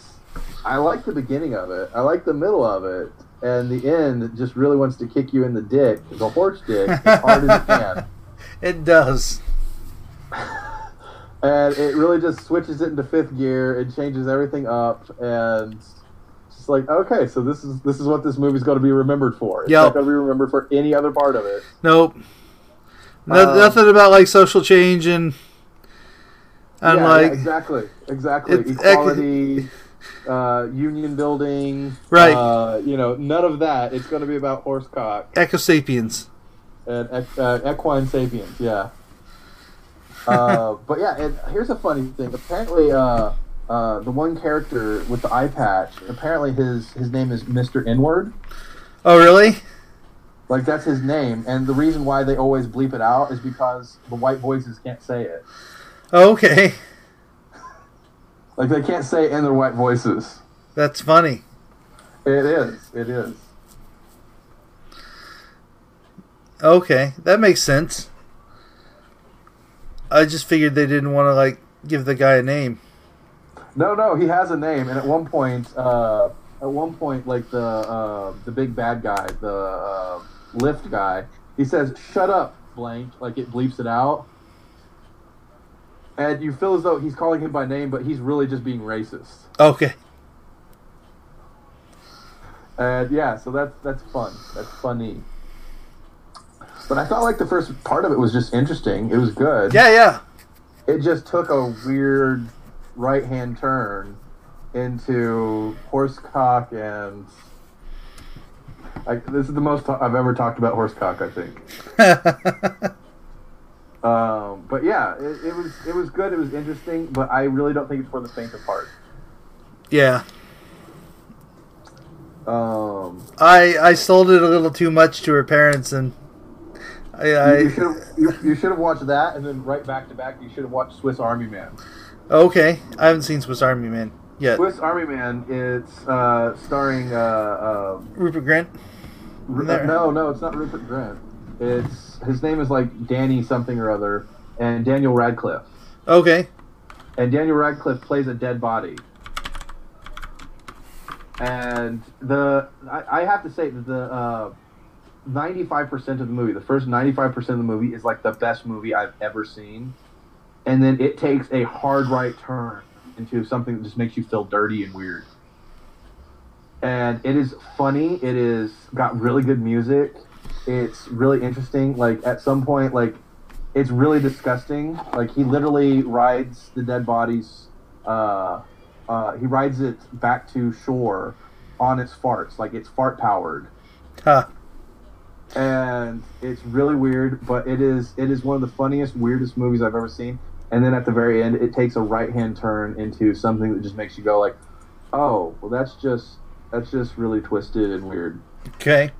I like the beginning of it. I like the middle of it, and the end just really wants to kick you in the dick, the horse dick, as hard as it can. It does. And it really just switches it into fifth gear. It changes everything up, and like okay, so this is this is what this movie's going to be remembered for. It's Yep. not going to be remembered for any other part of it. Nope. No, Um, nothing about like social change and and yeah, like yeah, exactly, exactly. It's- Equality, uh, union building, Right. Uh, you know, none of that. It's going to be about horsecock Equisapiens. and uh, equine sapiens. Yeah. uh, but yeah, and here's a funny thing. Apparently, uh, the one character with the eye patch. Apparently, his his name is Mister Inward. Oh, really? Like that's his name, and the reason why they always bleep it out is because the white voices can't say it. Oh, okay. Like they can't say it in their white voices. That's funny. It is. It is. Okay, that makes sense. I just figured they didn't want to like give the guy a name. No, no, he has a name, and at one point, uh, at one point, like the uh, the big bad guy, the uh, lift guy, he says, "Shut up, blank," like it bleeps it out, and you feel as though he's calling him by name, but he's really just being racist. Okay. And yeah, so that's that's fun. That's funny. But I thought like the first part of it was just interesting. It was good. Yeah, yeah. It just took a weird right hand turn into horsecock and. I, this is the most I've ever talked about horsecock, I think. Um, but yeah, it, it was it was good. It was interesting, but I really don't think it's for the faint of heart. yeah. Um, I I sold it a little too much to her parents, and I, you I should have you, you should have watched that, and then right back to back, you should have watched Swiss Army Man. Okay. I haven't seen Swiss Army Man yet. Swiss Army Man. It's uh, starring uh, uh, Rupert Grant. Ru- no, no, it's not Rupert Grant. It's his name is like Danny something or other, and Daniel Radcliffe. Okay. and Daniel Radcliffe plays a dead body. And the I, I have to say that the ninety five percent of the movie, the first ninety five percent of the movie is like the best movie I've ever seen, and then it takes a hard right turn into something that just makes you feel dirty and weird. And it is funny. It is got really good music. It's really interesting. Like at some point, like it's really disgusting. Like he literally rides the dead bodies. Uh, uh, he rides it back to shore on its farts. Like it's fart powered, Huh. And it's really weird. But it is it is one of the funniest, weirdest movies I've ever seen. And then at the very end, it takes a right hand turn into something that just makes you go like, "Oh, well, that's just that's just really twisted and weird." Okay.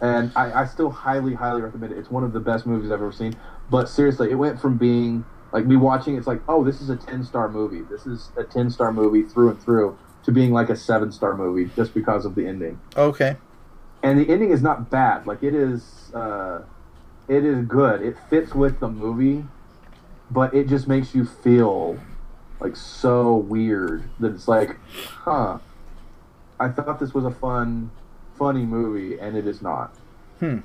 and I, I still highly, highly recommend it. It's one of the best movies I've ever seen. But seriously, it went from being like me watching. It's like, oh, this is a ten star movie. This is a ten star movie through and through. To being like a seven star movie just because of the ending. Okay. And the ending is not bad. Like it is, uh, it is good. It fits with the movie, but it just makes you feel like so weird that it's like, huh. I thought this was a fun, funny movie, and it is not. Hmm.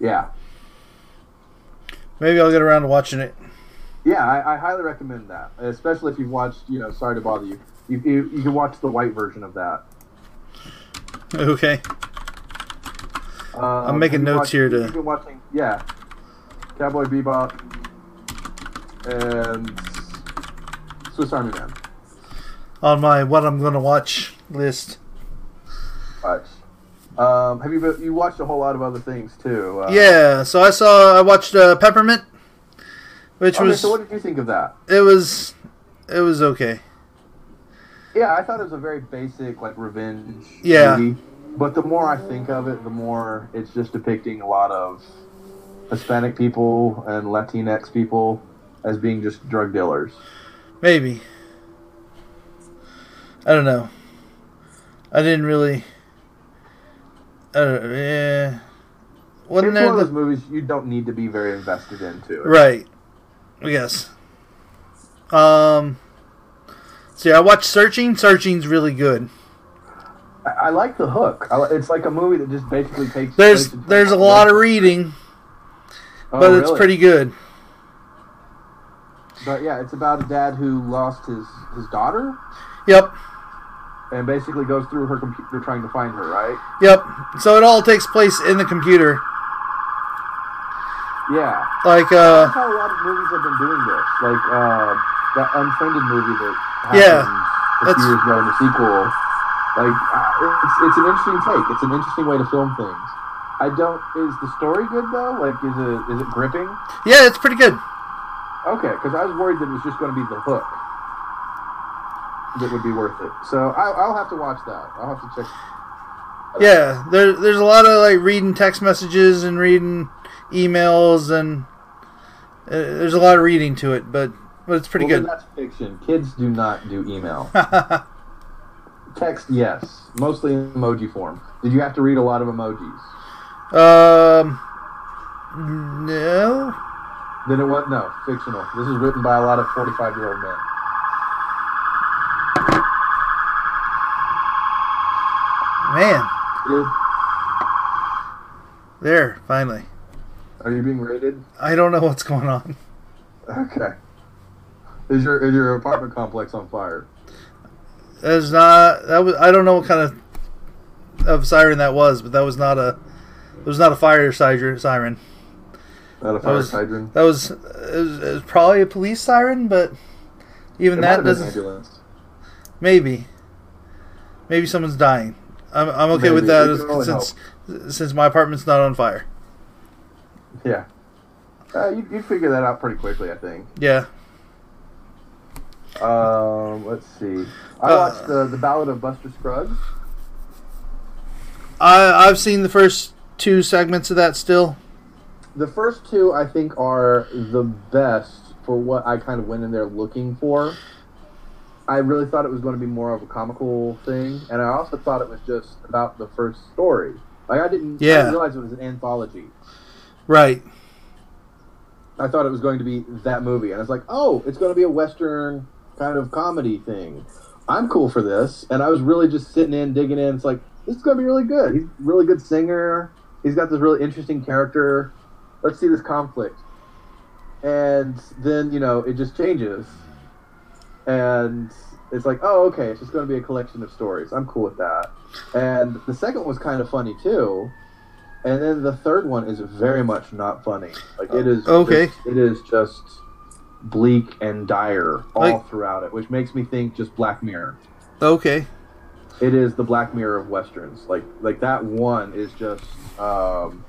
Yeah, Maybe I'll get around to watching it. yeah, I, I highly recommend that, especially if you've watched. You know, sorry to bother you. You, you, you can watch the white version of that. Okay. Um, I'm making notes here to- You've been watching, yeah, Cowboy Bebop and Swiss Army Man. On my what I'm gonna watch list. Watch. Um, have you been, you watched a whole lot of other things too? Uh, Yeah. So I saw. I watched uh, Peppermint, which Okay, was so what did you think of that? it was it was okay. Yeah, I thought it was a very basic like revenge Yeah. movie. But the more I think of it, the more it's just depicting a lot of Hispanic people and Latinx people as being just drug dealers. Maybe. I don't know. I didn't really. I don't know. Yeah. Wasn't it's there one of those movies you don't need to be very invested into. It. right? Yes. Um. See, I watched Searching. Searching's really good. I, I like the hook. I, it's like a movie that just basically takes. There's there's a lot of reading, Oh, but it's really? pretty good. But yeah, it's about a dad who lost his his daughter Yep. and basically goes through her computer trying to find her. Right? Yep. So it all takes place in the computer. Yeah. Like That's uh how a lot of movies have been doing this. Like uh, that Unfriended movie that happened Yeah, a that's- few years ago in the sequel. Like uh, it's it's an interesting take. It's an interesting way to film things. I don't. Is the story good though? Like, is it is it gripping? yeah, it's pretty good. Okay, because I was worried that it was just going to be the hook that would be worth it. So I, I'll have to watch that. I'll have to check. Yeah, there there's a lot of like reading text messages and reading emails and uh, there's a lot of reading to it, but but it's pretty Well, good. That's fiction. Kids do not do email. Text, yes, mostly in emoji form. Did you have to read a lot of emojis? um, no. Then it was no fictional. This is written by a lot of forty-five-year-old men. Man, Is- there finally. Are you being raided? I don't know what's going on. Okay. Is your is your apartment complex on fire? That's not that was I don't know what kind of of siren that was, but that was not a it was not a fire siren. Siren. Not a fire was- hydrant. That was it, was it was probably a police siren, but even It that doesn't. Maybe. Maybe someone's dying. I'm, I'm okay with that only since since my apartment's not on fire. Yeah. Uh, you you figure that out pretty quickly, I think. Yeah. Um, let's see. I Uh, watched the the Ballad of Buster Scruggs. I I've seen the first two segments of that still. The first two, I think, are the best for what I kind of went in there looking for. I really thought it was going to be more of a comical thing, and I also thought it was just about the first story. Like I didn't, I didn't realize it was an anthology. Right. I thought it was going to be that movie, and I was like, oh, it's going to be a western kind of comedy thing. I'm cool for this, and I was really just sitting in, digging in. It's like this is going to be really good. He's a really good singer. He's got this really interesting character. Let's see this conflict, and then you know it just changes, and it's like, oh, okay, it's just going to be a collection of stories. I'm cool with that. And the second one was kind of funny too. And then the third one is very much not funny. Like it is. Okay. just- it is just bleak and dire all Like- throughout it, which makes me think just Black Mirror. Okay. It is the Black Mirror of westerns. Like like that one is just. Um,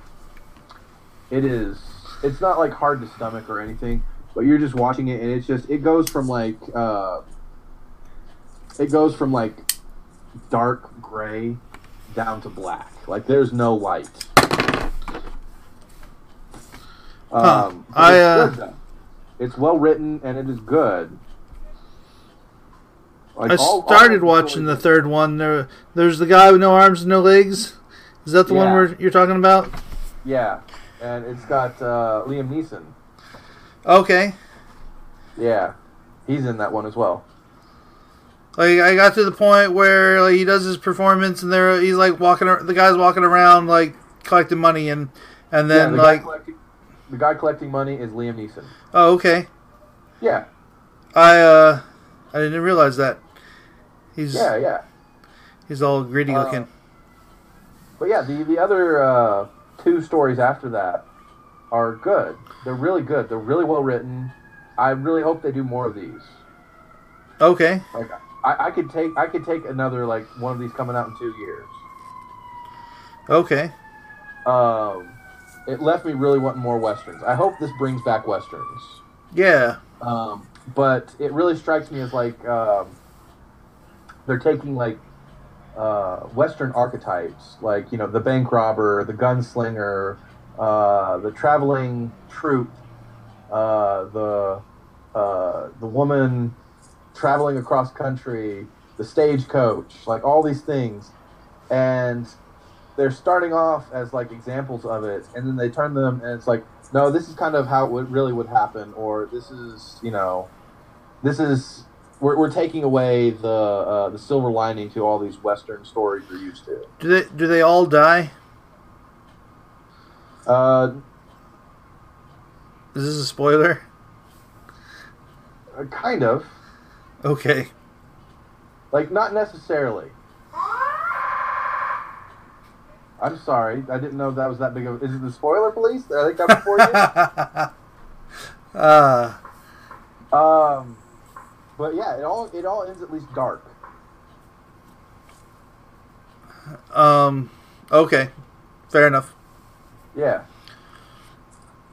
it is. It's not like hard to stomach or anything, but you're just watching it, and it's just it goes from like. Uh, it goes from like dark gray down to black. Like there's no light. Um, I, uh. It's well written and it is good. Like, I all- all started the watching the third one. There, there's the guy with no arms and no legs. Is that the one Yeah. where you're talking about? Yeah, and it's got uh, Liam Neeson. Okay. Yeah, he's in that one as well. Like I got to the point where like, he does his performance, and there he's like walking. The guy's walking around like collecting money, and and yeah, then the like, collecting, the guy collecting money is Liam Neeson. oh okay. Yeah, I uh, I didn't realize that. He's yeah, yeah. he's all gritty Uh, looking. But yeah, the the other uh, two stories after that are good. They're really good. They're really well written. I really hope they do more of these. Okay. Like I, I could take I could take another like one of these coming out in two years. Okay. Um, it left me really wanting more westerns. I hope this brings back westerns. Yeah. Um, but it really strikes me as like um, they're taking like uh, Western archetypes, like you know the bank robber, the gunslinger, uh, the traveling troupe, uh, the uh, the woman traveling across country, the stagecoach, like all these things, and they're starting off as like examples of it, and then they turn them, and it's like, no, this is kind of how it would, really would happen, or this is, you know, this is we're, we're taking away the uh, the silver lining to all these Western stories you're used to. Do they do they all die? Uh, Is this a spoiler? uh, kind of, Okay. like not necessarily. I'm sorry, I didn't know that was that big of. Is it the spoiler police? Are they coming for you? uh, Um, but yeah, it all it all ends at least dark. um, okay. Fair enough. Yeah.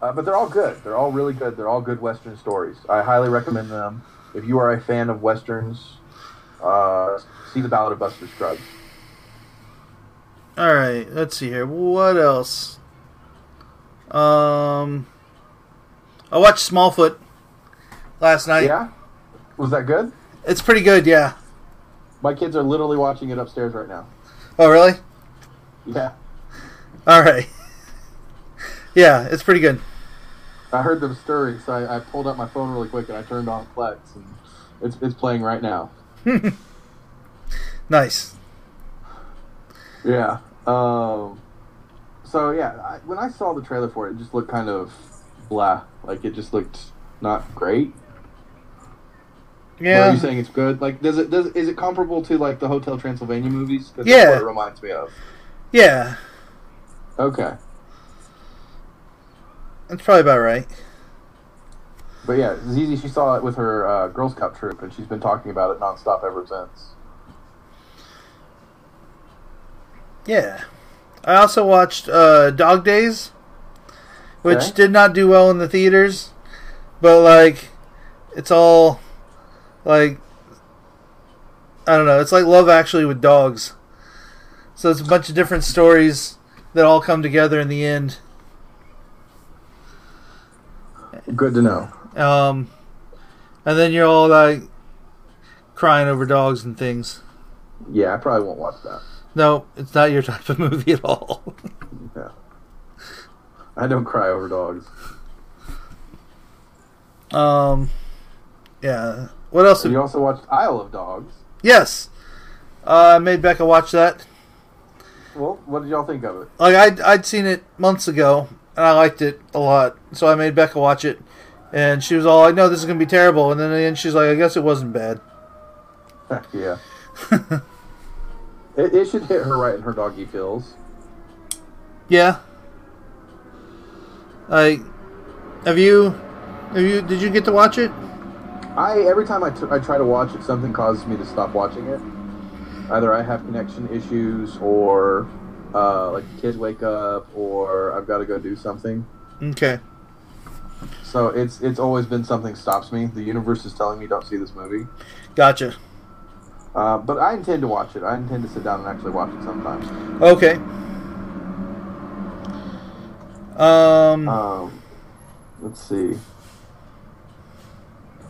Uh, but they're all good. They're all really good. They're all good Western stories. I highly recommend them. If you are a fan of Westerns, uh, see The Ballad of Buster Scruggs. All right. Let's see here. What else? Um, I watched Smallfoot last night. Yeah? Was that good? It's pretty good. Yeah. My kids are literally watching it upstairs right now. Oh, really? Yeah. All right. yeah, it's pretty good. I heard them stirring, so I, I pulled out my phone really quick and I turned on Plex, and it's, it's playing right now. nice. Yeah. Um, so yeah, I, when I saw the trailer for it, it just looked kind of blah. Like it just looked not great. But Are Yeah. you saying it's good? Like, does it does is it comparable to like the Hotel Transylvania movies? 'Cause Yeah. that's what it reminds me of. Yeah. Okay, That's probably about right. but yeah, Zizi she saw it with her uh, Girl Scout troop, and she's been talking about it nonstop ever since. Yeah. I also watched uh, Dog Days, which Okay. did not do well in the theaters, but like, it's all like I don't know. It's like Love Actually with dogs. So it's a bunch of different stories that all come together in the end. Good to know. Um, and then you're all like crying over dogs and things. Yeah, I probably won't watch that. No, it's not your type of movie at all. Yeah, I don't cry over dogs. um, yeah. What else? So you also watched Isle of Dogs. Yes. Uh, I made Becca watch that. Well, what did y'all think of it? Like I'd I'd seen it months ago and I liked it a lot, so I made Becca watch it, and she was all like, "No, this is gonna be terrible," and then in the end she's like, "I guess it wasn't bad." yeah, it, it should hit her right in her doggy feels. Yeah. Like, have you, have you, did you get to watch it? I every time I, t- I try to watch it, something causes me to stop watching it. Either I have connection issues, or uh, like kids wake up, or I've got to go do something. Okay. So it's it's always been something stops me. The universe is telling me don't see this movie. Gotcha. Uh, but I intend to watch it. I intend to sit down and actually watch it sometime. Okay. Um. Um, let's see.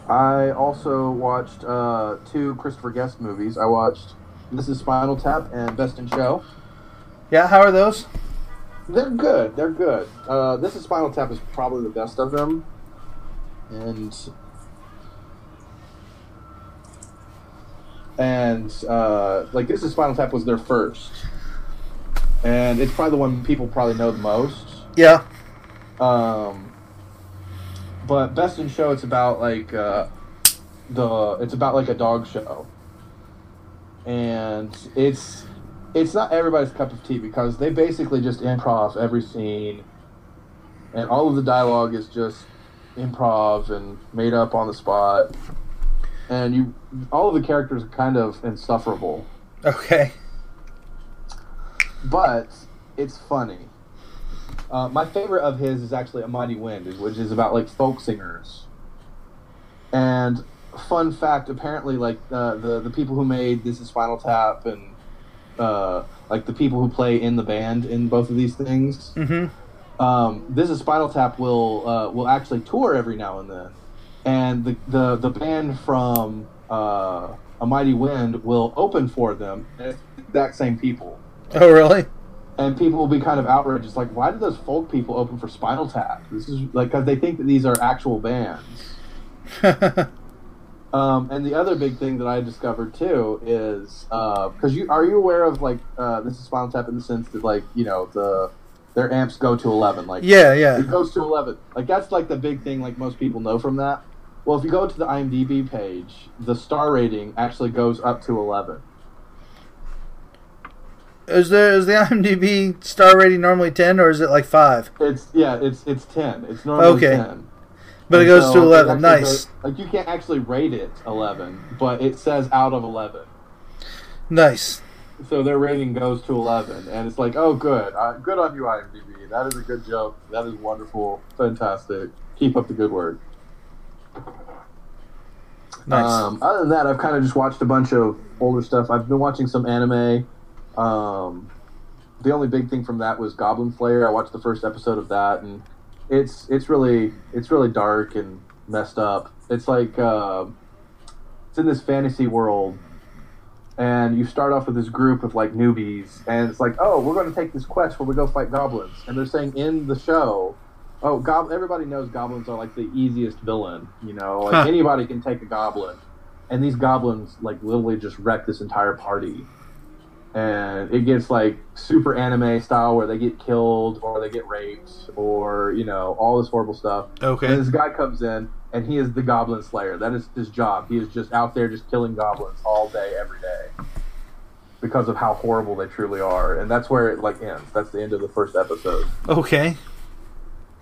I also watched uh, two Christopher Guest movies. I watched This is Spinal Tap and Best in Show. yeah. How are those? They're good. They're good. Uh, this is Spinal Tap is probably the best of them, and and uh, like this is Spinal Tap was their first, and it's probably the one people probably know the most. Yeah. Um, but Best in Show, it's about like uh, the it's about like a dog show, and it's it's not everybody's cup of tea because they basically just improv every scene, and all of the dialogue is just improv and made up on the spot, and you all of the characters are kind of insufferable, Okay. but it's funny. Uh, my favorite of his is actually A Mighty Wind, which is about like folk singers. And fun fact, apparently, like uh, the the people who made This Is Spinal Tap and uh, like the people who play in the band in both of these things. Mm-hmm. Um, this is Spinal Tap will uh, will actually tour every now and then, and the the, the band from uh, A Mighty Wind will open for them. And it's the exact same people, Oh, really? and people will be kind of outraged. It's like, why do those folk people open for Spinal Tap? This is like because they think that these are actual bands. Um, and the other big thing that I discovered too is because you are you aware of like uh, this is Spinal Tap in the sense that like you know the their amps go to eleven like yeah, yeah. it goes to eleven like that's like the big thing like most people know from that. Well, if you go to the IMDb page, the star rating actually goes up to eleven. Is there is the IMDb star rating normally ten or is it like five? It's yeah, it's it's ten. It's normally Okay. ten. But it goes so to eleven. Nice, goes- like you can't actually rate it eleven, but it says out of eleven. nice. So their rating goes to 11, and it's like, oh, good, uh, good on you, IMDb. That is a good joke. That is wonderful, fantastic. Keep up the good work. Nice. Um, other than that, I've kind of just watched a bunch of older stuff. I've been watching some anime. Um, the only big thing from that was Goblin Slayer. I watched the first episode of that, and it's it's really it's really dark and messed up. It's like uh, it's in this fantasy world, and you start off with this group of like newbies, and it's like, oh, we're going to take this quest where we go fight goblins, and they're saying in the show. Oh, gob- everybody knows goblins are like the easiest villain. You know, like Huh. anybody can take a goblin, and these goblins like literally just wreck this entire party. And it gets like super anime style where they get killed or they get raped or you know all this horrible stuff. Okay. And this guy comes in and he is the Goblin Slayer. That is his job. He is just out there just killing goblins all day, every day, because of how horrible they truly are. And that's where it like ends. That's the end of the first episode. Okay.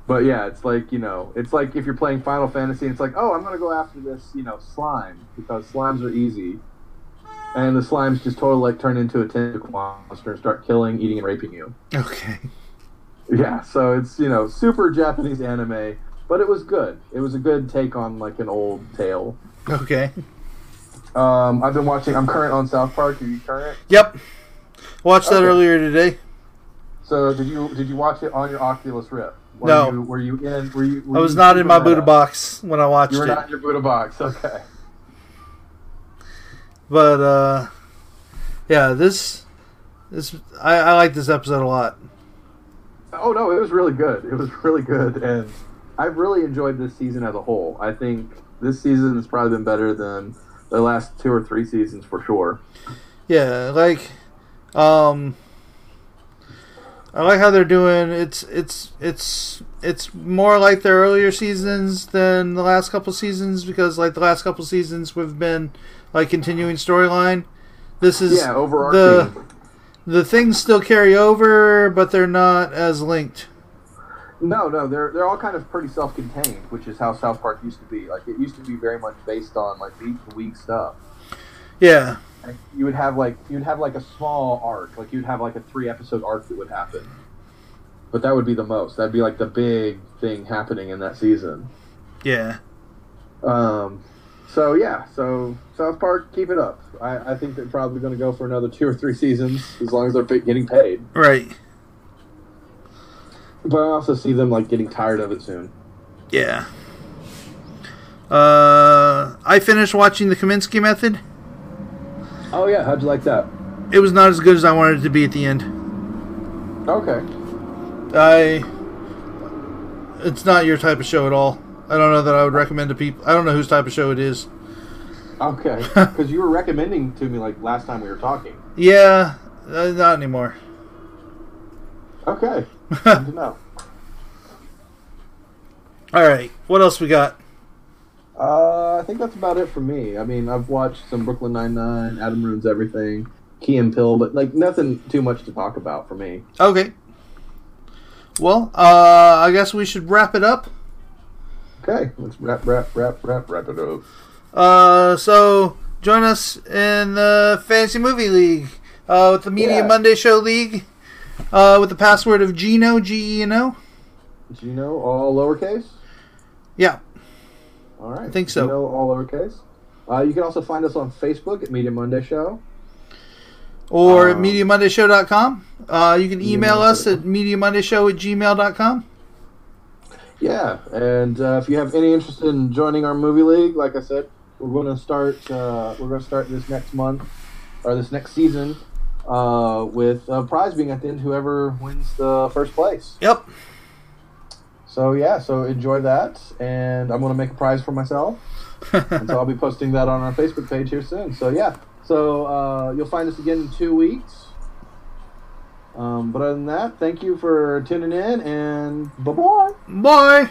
But yeah, it's like you know, it's like if you're playing Final Fantasy, it's like, oh, I'm gonna go after this, you know, slime because slimes are easy, and the slimes just totally like turn into a tentacle monster and start killing, eating, and raping you. Okay. Yeah, so it's you know super Japanese anime, but it was good. It was a good take on like an old tale. Okay. Um, I've been watching. I'm current on South Park. Are you current? Yep. Watched that Okay. earlier today. So did you did you watch it on your Oculus Rift? Were No. You, were you in? Were you? Were I was you not in my? Buddha box when I watched You were it. not in your Buddha box. Okay. But uh yeah, this this I, I like this episode a lot. Oh no, it was really good. It was really good, and I've really enjoyed this season as a whole. I think this season has probably been better than the last two or three seasons for sure. Yeah, like um I like how they're doing it's it's it's it's more like their earlier seasons than the last couple seasons because like the last couple seasons we've been like continuing storyline. This is Yeah, overarching. the things still carry over but they're not as linked. No, no, they're they're all kind of pretty self-contained, which is how South Park used to be. Like it used to be very much based on like week to week stuff. Yeah. You would have like you'd have like a small arc, like you'd have like a three episode arc that would happen. But that would be the most. That'd be like the big thing happening in that season. Yeah. Um, so yeah, so South Park, keep it up. I, I think they're probably going to go for another two or three seasons as long as they're getting paid. Right. But I also see them like getting tired of it soon. Yeah. Uh, I finished watching the Kominsky Method. Oh yeah, how'd you like that? It was not as good as I wanted it to be at the end. Okay. I. It's not your type of show at all. I don't know that I would recommend to people. I don't know whose type of show it is. Okay. Because you were recommending to me like last time we were talking. Yeah, uh, not anymore. Okay. Good to know. All right, what else we got? Uh, I think that's about it for me. I mean, I've watched some Brooklyn Nine Nine, Adam Ruins Everything, Key and Peele, but like nothing too much to talk about for me. Okay. Well, uh, I guess we should wrap it up. Okay, let's wrap, wrap, wrap, wrap, wrap it up. Uh, so join us in the Fantasy Movie League uh, with the Media Yeah. Monday Show League uh, with the password of Gino G E N O. Know all lowercase? Yeah. All right. I think so. You know all lowercase. Uh, you can also find us on Facebook at Media Monday Show. or Um, MediaMondayShow.com. Uh, you can email Media us at MediaMondayShow at gmail.com. Yeah, and uh, if you have any interest in joining our movie league, like I said, we're going to start. Uh, we're going to start this next month or this next season uh, with a prize being at the end. Whoever wins the first place. Yep. So yeah, so enjoy that, and I'm going to make a prize for myself. and so I'll be posting that on our Facebook page here soon. So yeah, so uh, you'll find us again in two weeks. Um, but other than that, thank you for tuning in, and bye bye. Bye.